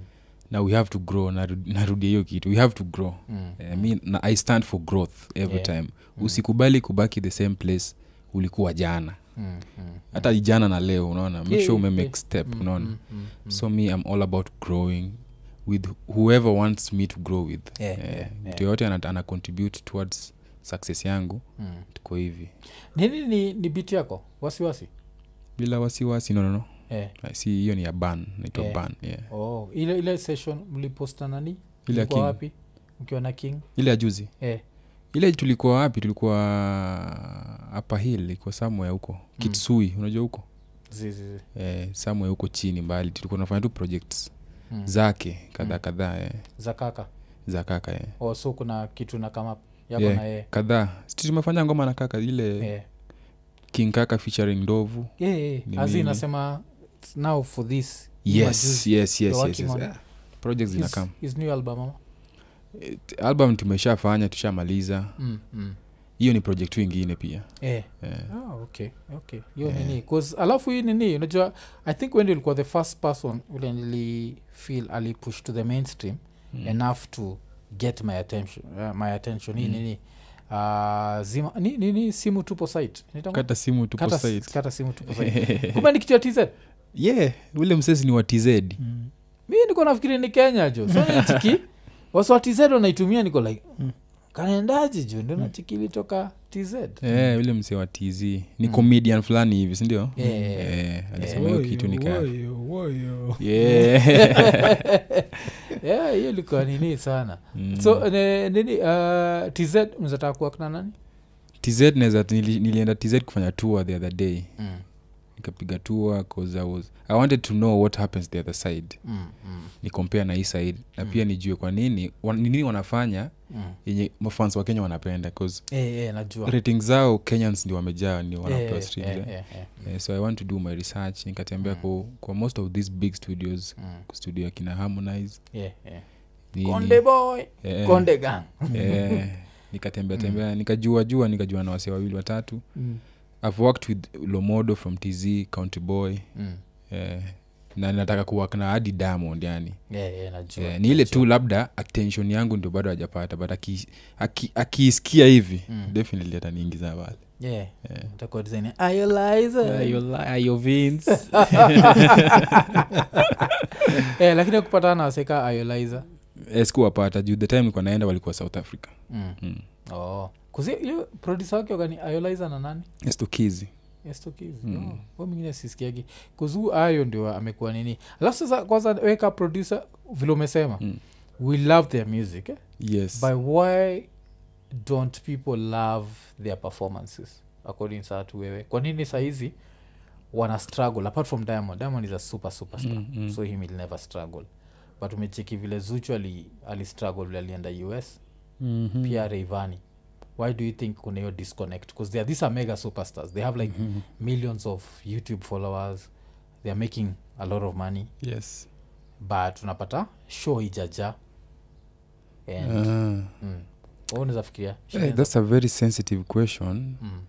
na we have to grow narudia hiyo kitu. We have to grow. Mm, I mean, na i stand for growth every Yeah. time. Mm. usikubali kubaki the same place ulikuwa jana mm, mm, hata jana na leo unaona make Yeah, sure ume make yeah. step mm, unaona mm, mm, mm. so me i'm all about growing with whoever wants me to grow with Yeah, Eh, yeah, mtu yeah. yoyote ana, ana contribute towards success yangu Mm. tuko hivi nini ni, ni bit yako wasiwasi bila wasiwasi nonono eh. si hiyo ni ya ban naitwa Yeah. ban yeah. oh, ile ile session mliposta nani ile wapi mkiwa na king ile ya juzi eh. Ile tulikuwa wapi? Tulikuwa hapa hill ilikuwa somewhere huko. Kitsui unajua huko? Eh, samwe huko chini mbali. Tulikuwa tunafanya tu projects. Mm. zake kadhaa Mm. kadhaa eh, za kaka? Za kaka eh. oh, so kuna kitu na kama yako Yeah. na yeye? kadhaa. Tumefanya ngoma na kaka ile yeah. king kaka featuring ndovu? Yeah, yeah. As in nasema now for this yes yes yes, yes, yes. on Ah, projects zinakama his new album ama? t- album tumeshafanya tushamaliza. Mm, mm. hiyo ni project ingine pia. Eh. Eh, Ah, okay okay. Hiyo nini? 'Cause alafu hii nini? Unajua i think when ulikuwa the first person ule nili feel alipush to the mainstream Mm. enough to get my attention uh, my attention. Hii Mm. nini? Uh, zima ni, nini simu tupo site. Kata simu tupo kata, site. kata simu tupo site. Kumbe ni kitu ya tz yeah ule msesi ni wa tz mi niko nafikiri ni kenya jo so nichiki waswa tz wanaitumia niko like mm. kanaendaji juu ndio nachikilitoka tz Eh, ule msee wa tz ni comedian fulani hivi sindio Yeah. Eh, alisema hiyo kitu ni kaa Woyo, woyo. Yeah. yeah, ilikuwa nini sana Mm. so ne, nini uh, tz unazataka kuwakna nani tz naweza nilienda tz kufanya tour the other day mm. Nikapiga tua cause I, was, i wanted to know what happens the other side. Mm, mm, ni compare na hii side. Na pia nijue kwa nini wan, nini wanafanya mm. mafans wa kenya wanapenda cause Eh, eh, najua. rating zao kenyans ndio wamejaa ni Eh, wanapewa eh, eh. eh, eh. Eh, so i want to do my research. Nikatembea kwa, kwa most of these big studios Mm. studio akina harmonize. Yeah, yeah. nini. konde boy konde gang. Nikatembea tembea. Nikajua jua nikajua na wasee wawili watatu. Mm, i've worked with lomodo from tz county boy mm. eh, na nataka kuwak na hadi diamond yani Yeah, yeah, najua eh, ni ile tu labda attention yangu ndio bado hajapata but aki- aki- akiisikia hivi Mm. definitely ataniingiza pale yeah. "Iolizer." Eh, lakini kupatana na waseka iolizer eh, sikuwapata juu the time nilikuwa naenda walikuwa south africa mm. mm. oh. Kuzi hiyo produsa wake wagani iolizer na nani? Estokizi estokiz Mm. oh, mwingine sisikiagi. Kuzuu ayo ndio amekuwa nini. Alafu sasa kwanza weka producer vile umesema Mm. we love their music eh? yes. By why don't people love their performances? According saa tu wewe. Kwa nini sahizi wana struggle? Apart from diamond. Diamond is a super superstar Mm, mm. so him will never struggle. But umecheki vile zuchu ali, ali struggle vile alienda us Mhm. pia reivani why do you think kuna hiyo disconnect? Because they are, these are mega superstars. They have like Mhm. millions of youtube followers. They are making a lot of money. Yes. But unapata show ijaja. And uh, mm. Unaweza fikiria hey, that's a very sensitive question. Mm.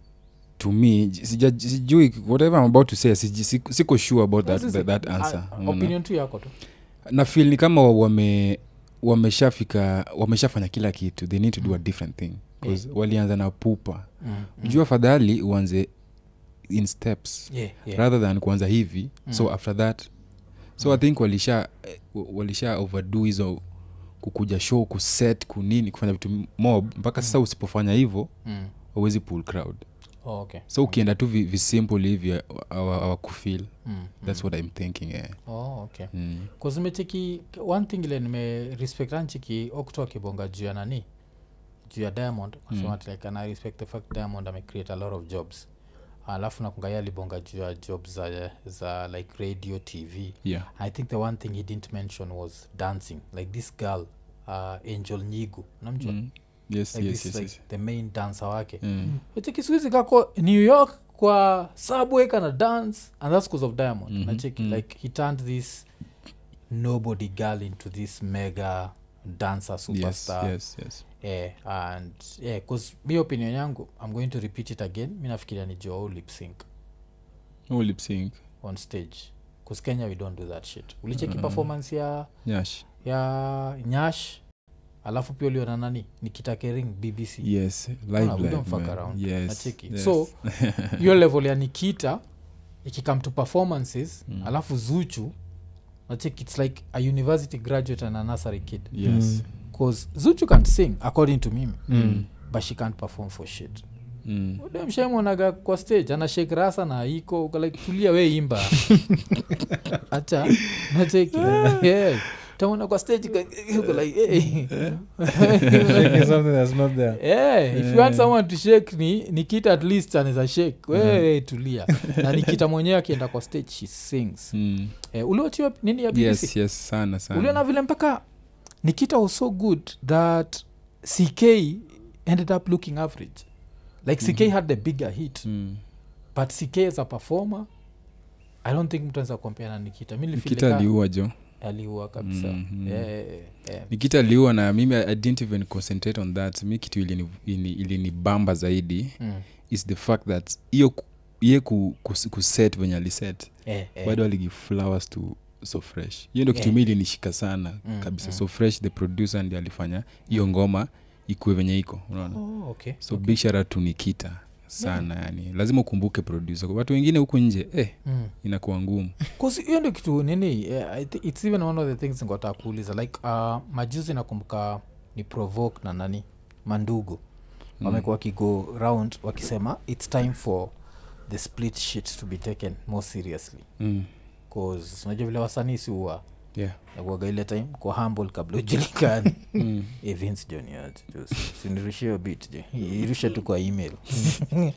to me sijui whatever i'm about to say siko siko sure about that, that, that answer. uh, opinion tu yako tu. Na feel ni kama wame wameshafika wameshafanya kila kitu. They need to do a different thing 'Cause walianza na pupa mm. juu afadhali uanze in steps yeah, yeah. rather than kuanza hivi Mm. so after that so i think walisha eh, walisha overdo hizo kukuja show kuset kunini kufanya vitu mob mpaka sasa usipofanya hivyo Mm. awezi pull crowd Oh, okay. so ukienda tu vi- visimple hivi awakufil Mm. thats what i'm thinking yeah. Oh, okay mm. kazimecheki one thing ile nime respect anchiki okto akibonga juu ya nani juu ya diamond Mm. mm. like, and i respect the fact diamond amecreate a lot of jobs alafu nakungaia alibonga juu ya jobs za, za like radio tv yeah i think the one thing he didn't mention was dancing like this girl uh, angel nyigu namjua mm. yes like yes this yes, like yes. the main dancer wake Mm. kako new york kwa subway kana dance and that's because of diamond Mhm, nacheki mhm. like he turned this nobody girl into this mega dancer yes superstar. yes yes. Eh, and yeah, cause mi opinion yangu i'm going to repeat it again. Mi nafikiria ni joau lip no oh on stage. Cause kenya we don't do that shit. Ulicheki uh, performance ya nyash. ya nyash? Alafu pia uliona nani? Nikitakering bbc yes yes Nacheki. yes. so hiyo level ya nikita ikikam to performances Mm. alafu zuchu nacheki its like a university graduate and a nursery kid yes bcause zuchu can sing according to mimi Mm. but she can't perform for shit Mm. demshaimonaga kwa stage anashake rasa na iko like tulia we imba acha nacheki yeah. Tamona kwa stage uko like hey. That's not there. Yeah, if you want someone to shake ni nikita at least anaweza shake. We tulia. Na nikita mwenyewe akienda kwa stage she sings. Mm. eh, uliotiwa nini ya bbc yes yes sana sana. Uliona vile mpaka nikita was so good that ck ended up looking average. Like ck Mhm. had the bigger hit. Mm. but ck as a performer i don't think mtu anaweza compare na nikita mi aliua jo aliua kabisa Mhm. yeah, yeah, yeah. nikita aliua na mimi i didn't even concentrate on that mi kitu ilinibamba ilini, ili zaidi Mm. is the fact that hiyo ye iye ku, ku venye aliset yeah, yeah. bado aligi flowers to so fresh hiyo ndo kitu Yeah. mi ilinishika sana Mm, kabisa mm. so fresh the producer ndi alifanya hiyo ngoma ikue venye iko unaona Oh, okay. so okay. bishara out sana yani lazima ukumbuke producer watu wengine huku nje eh, Mm. inakuwa ngumu hiyo ndio kitu nini eh, its even one of the things ngota kuuliza like uh, majuzi nakumbuka ni provoke na nani mandugu Mm. wamekuwa wakigo round wakisema its time for the split shit to be taken more seriously mm. cause unajua vile wasanii si huwa yeah. nakuaga ile time kwa humble kabla ujulikani mm. Eh, vince jonior sinirushie bit je? Irushe tu kwa email.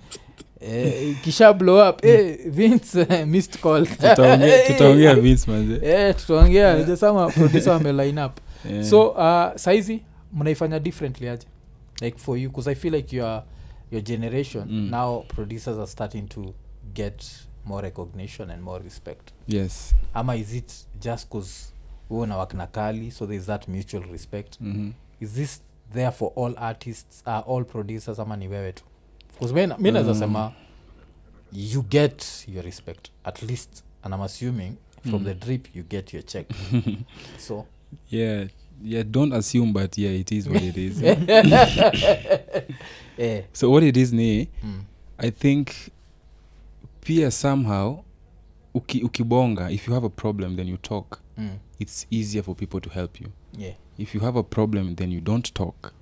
Eh, kisha blow up. Eh, vince eh, missed call. Tutaongea- tutaongea Vince manze. Eh, tutaongea. Najasama producer wame up. Eh. so uh, saizi mnaifanya differently aje? Like for you because i feel like your, your generation Mm. now producers are starting to get more recognition and more respect yes ama is it just bcause huo na wakna kali so there is that mutual respect mm-hmm. is this there for all artists uh, all producers ama ni wewe tu bcause mi naweza Mm. sema you get your respect at least and i'm assuming from Mm. the drip you get your check so yeah yeah don't assume but yeah it is what it is yeah. so what it is ni mm, i think pia somehow uki, ukibonga if you have a problem then you talk. Mm, it's easier for people to help you. Yeah, if you have a problem then you don't talk.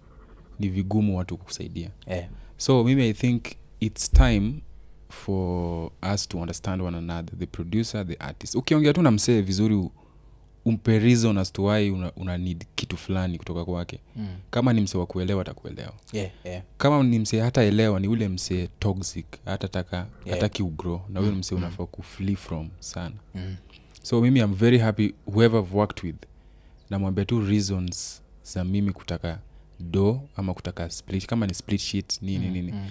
Ni vigumu watu kukusaidia. Yeah. so maybe i think it's time for us to understand one another the producer the artist. Ukiongea tu na msee vizuri u- umpe reason as to why una, una need kitu fulani kutoka kwake. Mm, kama ni msee wa kuelewa atakuelewa. Yeah, yeah, kama ni msee hataelewa ni ule msee toxic hatataka Yeah. hataki ugrow na huyo Mm, msee mm. unafaa kuflee from sana. Mm, so mimi am very happy whoever I've worked with namwambia tu reasons za mimi kutaka do ama kutaka split kama ni split sheet nini mm, nini. mm,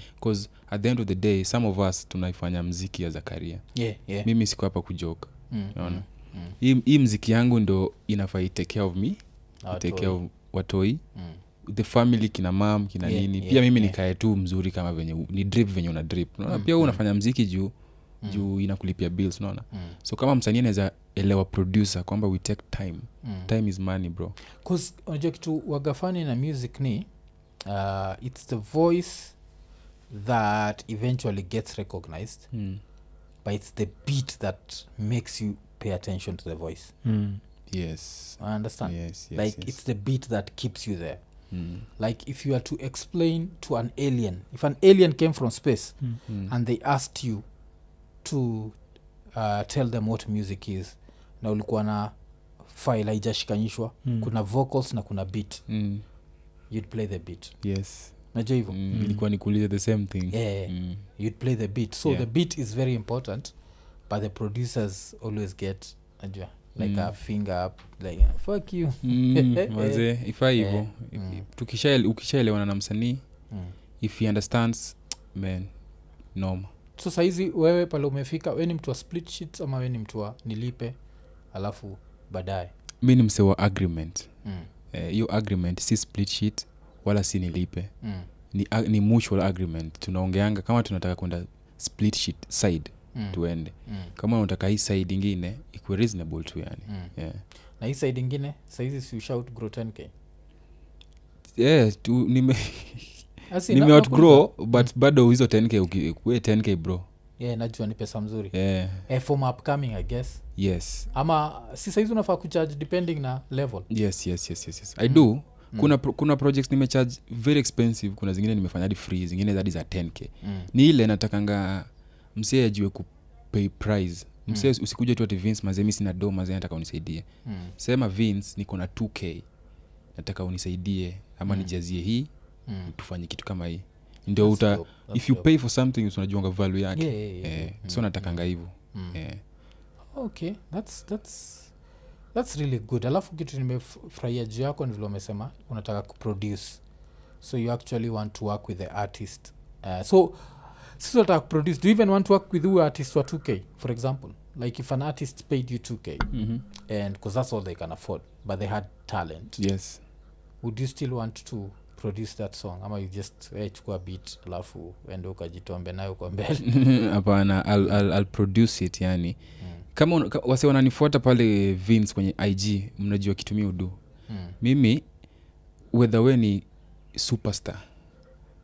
at the end of the day some of us tunaifanya mziki ya zakaria. Yeah, yeah, mimi siko hapa kujoka mm, naona. mm, mm, hii hii mziki yangu ndo inafaa itake of me take of watoi Mm, the family kina mam kina Yeah, nini yeah, pia mimi yeah. nikae tu mzuri kama venye ni drip venye una drip unaona Mm, pia huu mm. unafanya mziki juu Mm. juu inakulipia bills unaona mm, so kama msanii anaweza elewa producer kwamba we take time mm. time is money bro 'Cause unajua kitu wagafani na music ni uh, its the voice that eventually gets recognized mm. but it's the beat that makes you pay attention to the voice Mm. yes i understand yes, yes, like yes. it's the beat that keeps you there mm. like if you are to explain to an alien if an alien came from space Mm. and they asked you to uh, tell them what music is na ulikuwa na file haijashikanishwa Mm. kuna vocals na kuna beat Mm. you'd play the beat yes najua hivyo mm. Mm. ilikuwa nikuuliza the same thing yeah mm. you'd play the beat so Yeah. the beat is very important but the producers always get najua like Mm. a finger up like fuck you mm. mazee ifaa hivo mm. Ukishaelewana na msanii mm. if he understands man noma so sahizi wewe pale umefika we ni mtu wa split sheets ama we ni mtu wa nilipe alafu baadaye mi ni mse wa agreement mm. Eh, hiyo uh, agreement si split sheet wala si nilipe mm. ni, uh, ni mutual agreement tunaongeanga kama tunataka kwenda split sheet side mm. tuende mm. kama unataka hii side ingine ikuwe reasonable tu yani mm. yeah. na hii side ingine sahizi si grow 10k yeah, tu, nime, nime outgrow but bado hizo 10k ukue 10k bro yeah, najua ni pesa mzuri yeah. eh, from upcoming i guess yes ama si saizi unafaa kucharge depending na level yes yes yes yes, yes. i Mm. do Mm. kuna, pro, kuna projects nimecharge very expensive kuna zingine nimefanya hadi free zingine hadi za 10k mm. ni ile natakanga msee ajue kupay price msee Mm. usikuja tu ati vince mazee mi sina do mazee nataka unisaidie Mm. sema vince niko na 2k nataka unisaidie ama Mm. nijazie hii Mm. tufanye kitu kama hii ndio uta dope, that's if you dope. pay for something unajuanga value yake Yeah, yeah, yeah, eh, yeah. so Mm, natakanga hivo mm. eh. okay that's that's that's really good alafu kitu nimefurahia juu yako ni vile umesema unataka kuproduce so you actually want to work with the artist uh, so sisi unataka kuproduce do you even want to work with huyo artist wa 2k for example? Like if an artist paid you 2k Mhm. and because that's all they can afford but they had talent. Yes. Would you still want to produce that song? Ama you just eh, chukua beat alafu ende ukajitombe nayo kwa mbele. Hapana I'll, I'll, I'll produce it yani. Mm. kama ka- wase wananifuata pale vins kwenye ig mnajua kitumia udu. Mm. mimi wedha we ni superstar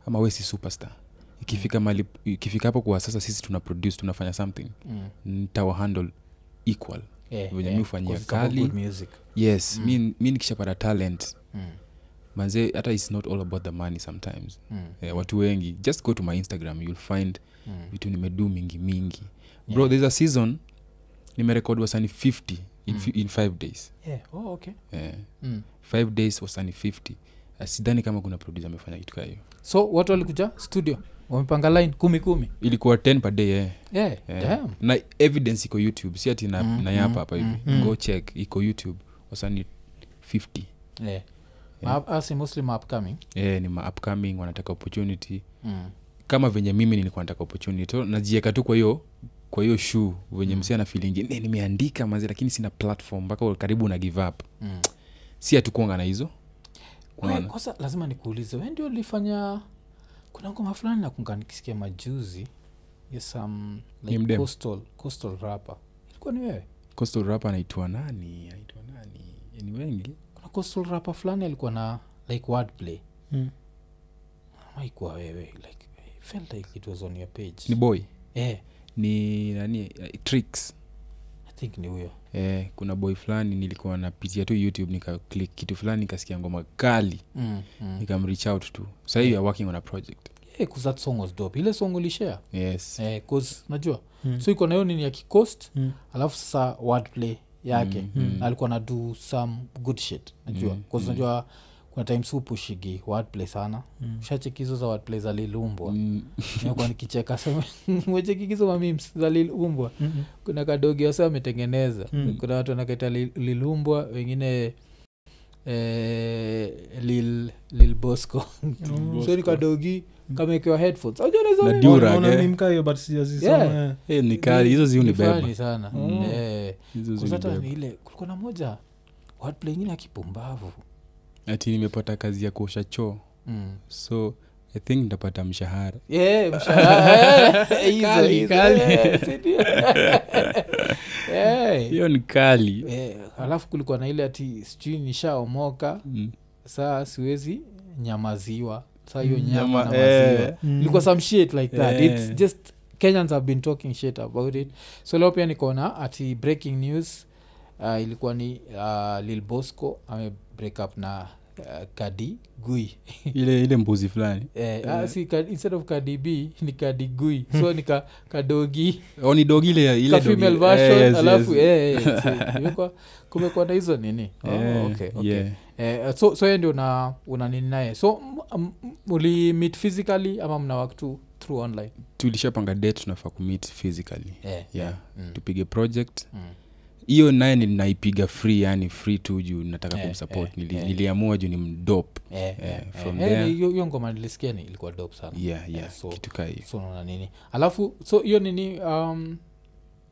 ama we si superstar ikifika mali ikifika hapo kwa sasa sisi tuna produce tunafanya something Mm. ntawa handle equal Yeah, Venye yeah, mi about kali. yes Mm. mi, mi nikishapata talent Mm. manze hata its not all about the money sometimes Mm. eh, watu wengi just go to my instagram you'll find Mm. vitu nimedu mingi mingi bro Yeah. there's a season nimerekod wasani 50 in, Mm. in five days Yeah. Oh, okay. eh, Mm. five days wasani 50 Uh, sidhani kama kuna producer amefanya kitu kaa hiyo so watu walikuja studio wamepanga line kumi kumi ilikuwa 10 per day eh. yeah, yeah. na evidence iko youtube si ati na, Mm, nayapa mm, hapa hivi mm, go check iko youtube wasani 50 yeah. Yeah. Ma- asi mostly upcoming yeah, ni ma upcoming wanataka opportunity mm. kama venye mimi nilikuwa nataka opportunity najieka tu kwa hiyo kwa hiyo shoe venye Mm. msi ana filingi "Ne, nimeandika mazi lakini sina platform mpaka karibu na give up Mm. si hatukuanga na hizo Unaona? lazima nikuulize we ndio ulifanya kuna ngoma fulani nakunga nikisikia majuzi ya some like mdem. coastal, coastal rapper. Ilikuwa ni wewe? Coastal rap anaitwa nani? Anaitwa nani? Ni wengi. Kuna coastal rapper fulani alikuwa na like wordplay. Mm. maikuwa wewe like I felt like it was on your page. Ni boy? Eh. Ni nani? Eh, tricks think ni huyo eh, kuna boy fulani nilikuwa napitia tu youtube nika click kitu fulani nikasikia ngoma kali mm, mm. nikamreach out tu sahii Yeah. working on a project yeah, 'cause that song was dope ile song ulishare yes eh, 'cause najua Mm. so iko nayo nini ya kikost Mm. alafu sasa wordplay yake Mm, mm. na alikuwa na do some good shit najua Mm, mm. najua kuna time supushigi wordplay sana. Mm. shacheki hizo za wordplay za lilumbwa Mm, nakuwa nikicheka mechekikizo mamims za lilumbwa Mm. kuna kadogi wasa ametengeneza Mm. kuna watu wanakaita li- lilumbwa wengine eh, lil, lil bosco. So ni kadogi hizo sijazisoma, Yeah. eh. eh, ni sana. Eh, ile kulikuwa na moja wordplay ingine ya kipumbavu ati nimepata kazi ya kuosha choo. Mm. so i think ntapata mshahara. Yeah, mshahara. Hiyo ni kali. Eh, alafu kulikuwa na ile ati sijui nishaomoka. Mm. saa siwezi nyamaziwa. Saa hiyo Mm, nyama na nyama, eh. Mm. ilikuwa some shit like that. Eh. its just kenyans have been talking shit about it. So leo pia nikaona ati breaking news. Uh, ilikuwa ni uh, lil bosco ame break up na uh, kadi gui. Ile ile mbuzi fulani. Eh, uh, si, ka, instead of kadi b ni kadi gui. So ni ka, kadogi. Oh, ni dogi ile ile female version eh, yes, alafu yes. eh, eh, si, imekuwa- kumekuwa na hizo nini? Oh, Eh, okay, okay. yeah. Eh, so so ndio una, una nini naye? So muli meet physically ama mna work tu through online? Tulishapanga date tunafaa kumit physically. Yeah, yeah Mm. tupige project. Mm. Hiyo naye ninaipiga free yani free tu juu nataka yeah, kumsupport. yeah, Nili, yeah. niliamua juu ni mdop Eh, yeah, eh, from yeah. there- eh, hiyo hiyo ngoma nilisikia ni ilikuwa dop sana. Yeah yeah Eh, so- kitu kaa hiyo. so naona nini. Alafu so hiyo nini um,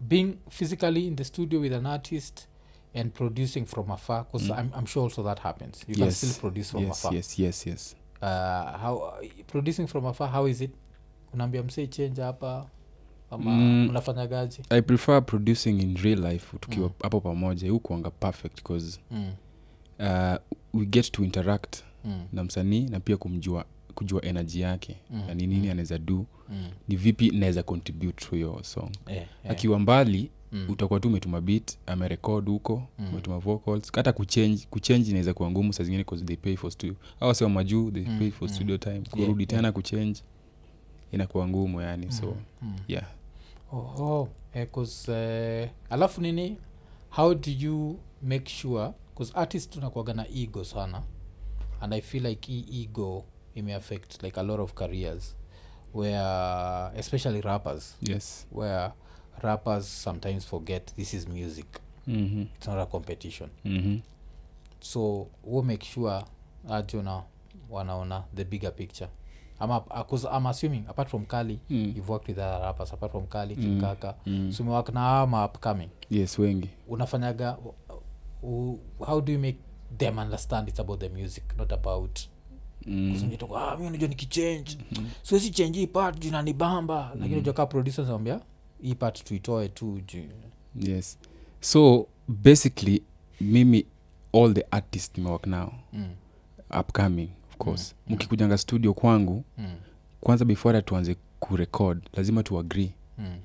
being physically in the studio with an artist and producing from afar because Mm. I'm, i'm sure also that happens. You can still produce from yes afar. yes yes yes. Uh, how producing from afar how is it? Unaambia msee change hapa ama Mm. i prefer producing in real life tukiwa Mm. hapo pamoja hukuanga perfect cause mm. uh, we get to interact Mm. na msanii na pia kumjua kujua energy yake Mm. na ni nini Mm. anaweza do Mm. ni vipi naweza contribute to your song Eh, eh. akiwa mbali Mm. utakuwa tu umetuma bit amerekod huko Mm. umetuma vocals hata kuchange kuchange inaweza kuwa ngumu saa zingine cause they pay for studio au wasema majuu they Mm, pay for mm. studio time Yeah, tena yeah. kuchange inakuwa ngumu yani so Mm. yeah oh, eh, 'cause, eh, alafu nini? How do you make sure bcause artist tunakuaga na ego sana and i feel like hii ego imeaffect like a lot of careers where especially rappers. Yes. Where rappers sometimes forget this is music. Mm-hmm. it's not a competition. Mm-hmm. so we'll make sure ajona wanaona the bigger picture ama 'cause i'm assuming apart from kali Mm. you've worked with other rappers apart from kali Mm. kinkaka Mm. so umewak na ama upcoming yes wengi unafanyaga uh, how do you make them understand it's about the music not about mm. ah, unajua nikichange siwezi change hii part juu nanibamba lakini unajua kaa producer naambia hii part tuitoe tu juu yes so basically mimi all the artist mm. upcoming of mm. mkikujanga studio kwangu Mm. kwanza before hata tuanze kurekod lazima tu agree Mm.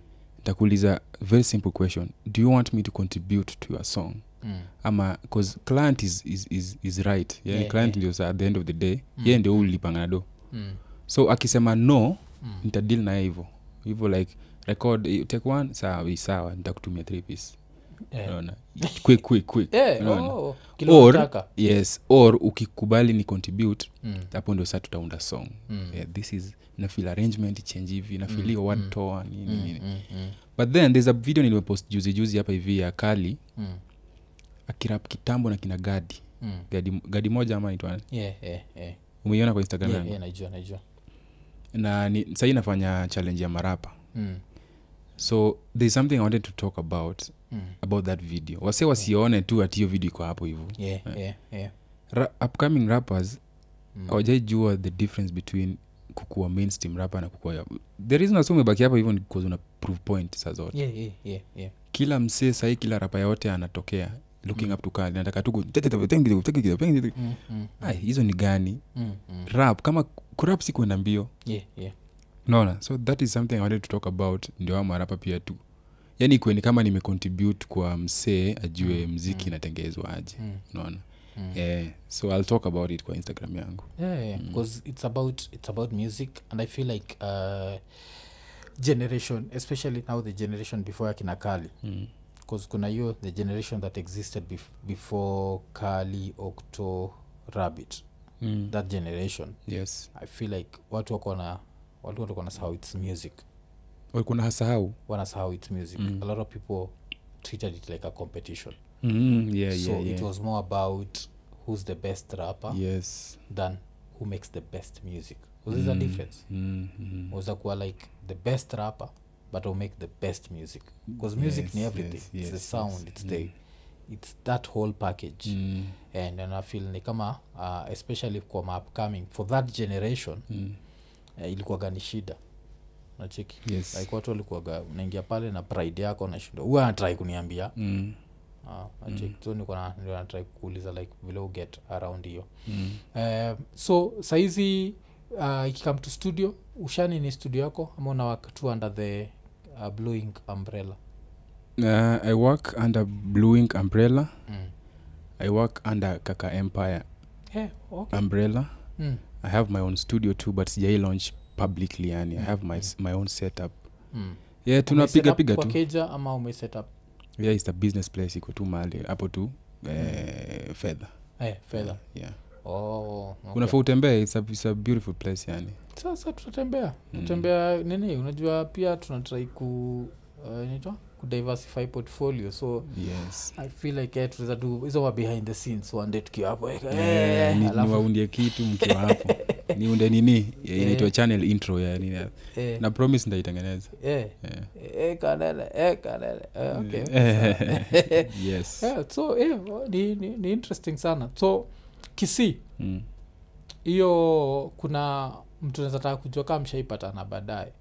ntakuuliza very simple question do you want me to contribute to your song Mm. ama bcause client is, is, is, is right yeah, Yeah, client yeah. ndio at the end of the day mm. ye ndio ulipangana Mm. so akisema no Mm. nitadil naye hivo hivo like record take one sawa sawa nitakutumia three piece. Unaona? Quick quick quick. Eh, unaona? oh, or yes or ukikubali ni contribute Mm. ndio saa tutaunda song. Mm. yeah, this is nafil arrangement change hivi nafilio mm. word toa nini nini. Mm, mm, but then there's a video nilimepost juzi juzi hapa hivi ya kali mm, akirap kitambo na kina gadi. Mm. gadi, gadi moja ama nitwa Yeah, yeah, yeah. umeiona kwa instagram Yeah, yeah, najua najua na ni, sahii nafanya challenge ya marapa. Mm, so there's something i wanted to talk about mm. about that video wase wasione tu ati hiyo video iko hapo hivo Yeah, yeah, yeah. Ra- upcoming rappers Mm. the difference between kukua mainstream rapper na kukua the reason wasi umebaki hapo hivyo ni because una prove point saa zote Yeah, yeah, yeah, yeah. kila msee sahii kila rapa yote anatokea looking up to kali nataka tu Mm, mm, hizo ni gani mm, mm. rap kama kurap si kwenda mbio Yeah, yeah. naona so that is something i wanted to talk about ndio amarapa pia tu yani kweni kama nimecontribute kwa msee ajue mziki inatengezwa aje Mm. unaona Mm. yeah. so i'll talk about it kwa instagram yangu yeah, yeah. because it's about it's about music and i feel like uh, generation especially now the generation before akina kali mm. because kuna hiyo the generation that existed bef- before kali octo rabbit Mm. that generation yes i feel like watu wakona watu watu wanasahau its music walikuwa nasahau wanasahau its music. Mm. a lot of people treated it like a competition. Mm, yeah, so yeah, it was more about who's the best rapper yes. than who makes the best music. Was mm. a difference? mm, mm. was kuwa like the best rapper but will make the best music? Because music ni everything. Yes, it's the sound yes. it's the it's that whole package. Mm, and and i feel ni kama uh, especially kwa maupcoming for that generation mm. uh, ilikuwaga ni shida nacheki yes like watu walikuaga unaingia pale na pride yako nashinda huwa anatrai kuniambia mm, uh, mm. so niko na kuuliza like vile uget around hiyo mm. uh, so saizi uh, ikikam to studio ushani ni studio yako ama unawak tu under the uh, blowing umbrella Uh, i work under bluing ink umbrella mm. i work under kaka empire yeah, okay. umbrella mm. i have my own studio too but sijai launch publicly yani i have my, my own setup. Mm. yeah tunapiga piga tu. keja ama umeset yeah it's a business place iko tu mali hapo tu eh, fedha. Eh, fedha. Yeah oh, okay. unafaa utembee it's a, it's a beautiful place yani. Sasa tutatembea. Mm. nini? Unajua pia tunatrai ku uh, inaitwa? Kudiversify portfolio so yes. I feel like yeah, tunaweza tu hizo wa behind the scenes one day tukiwa hapo yeah, Eh, ni- alafu- niwaundie kitu mkiwa hapo niunde nini? Eh, inaitwa channel intro ya nini eh, na promise ndaitengeneza eh, yeah. eh, kanele eh, kanele. Eh, okay. yes. Yeah, so eh, ni, ni, ni interesting sana. So kisi mm. hiyo kuna mtu naweza taka kujua kama mshaipatana baadaye.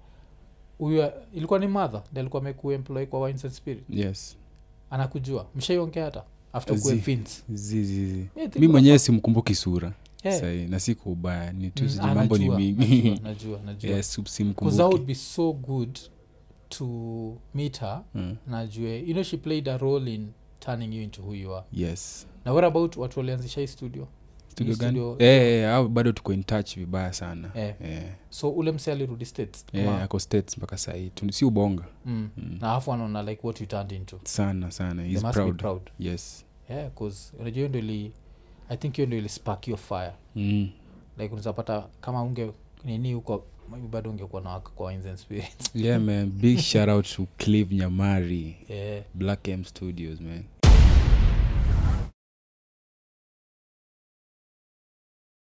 Huyo ilikuwa ni madha ndi alikuwa amekuemploy kwa wines and spirit yes. Anakujua. Mshaiongea hata after kuwe think mi mwenyewe simkumbuki sura Yeah. sahii na siku ubaya ni tu Mm, ah, mambo ni mingi. would be so good to meet her mm. najue you know she played a role in turning you into who you are. Yes. Na what about watu walianzisha hii studio? Studio gani? studio- Eh, eh, bado tuko in touch vibaya sana. Eh. Eh, so ule mse alirudi states? Eh, ako states mpaka sahii si ubonga. Mm. Mm. na afu anaona like what you turned into. Sana sana. He's proud. proud. Yes. Yeah unajua ndo i think hiyo ndio ili spark your fire. Mm. like unazapata kama unge nini huko maybe bado ungekuwa na waka kwa Wines and Spirits. yeah man. Big shout out to clive nyamari. Yeah. Black m studios man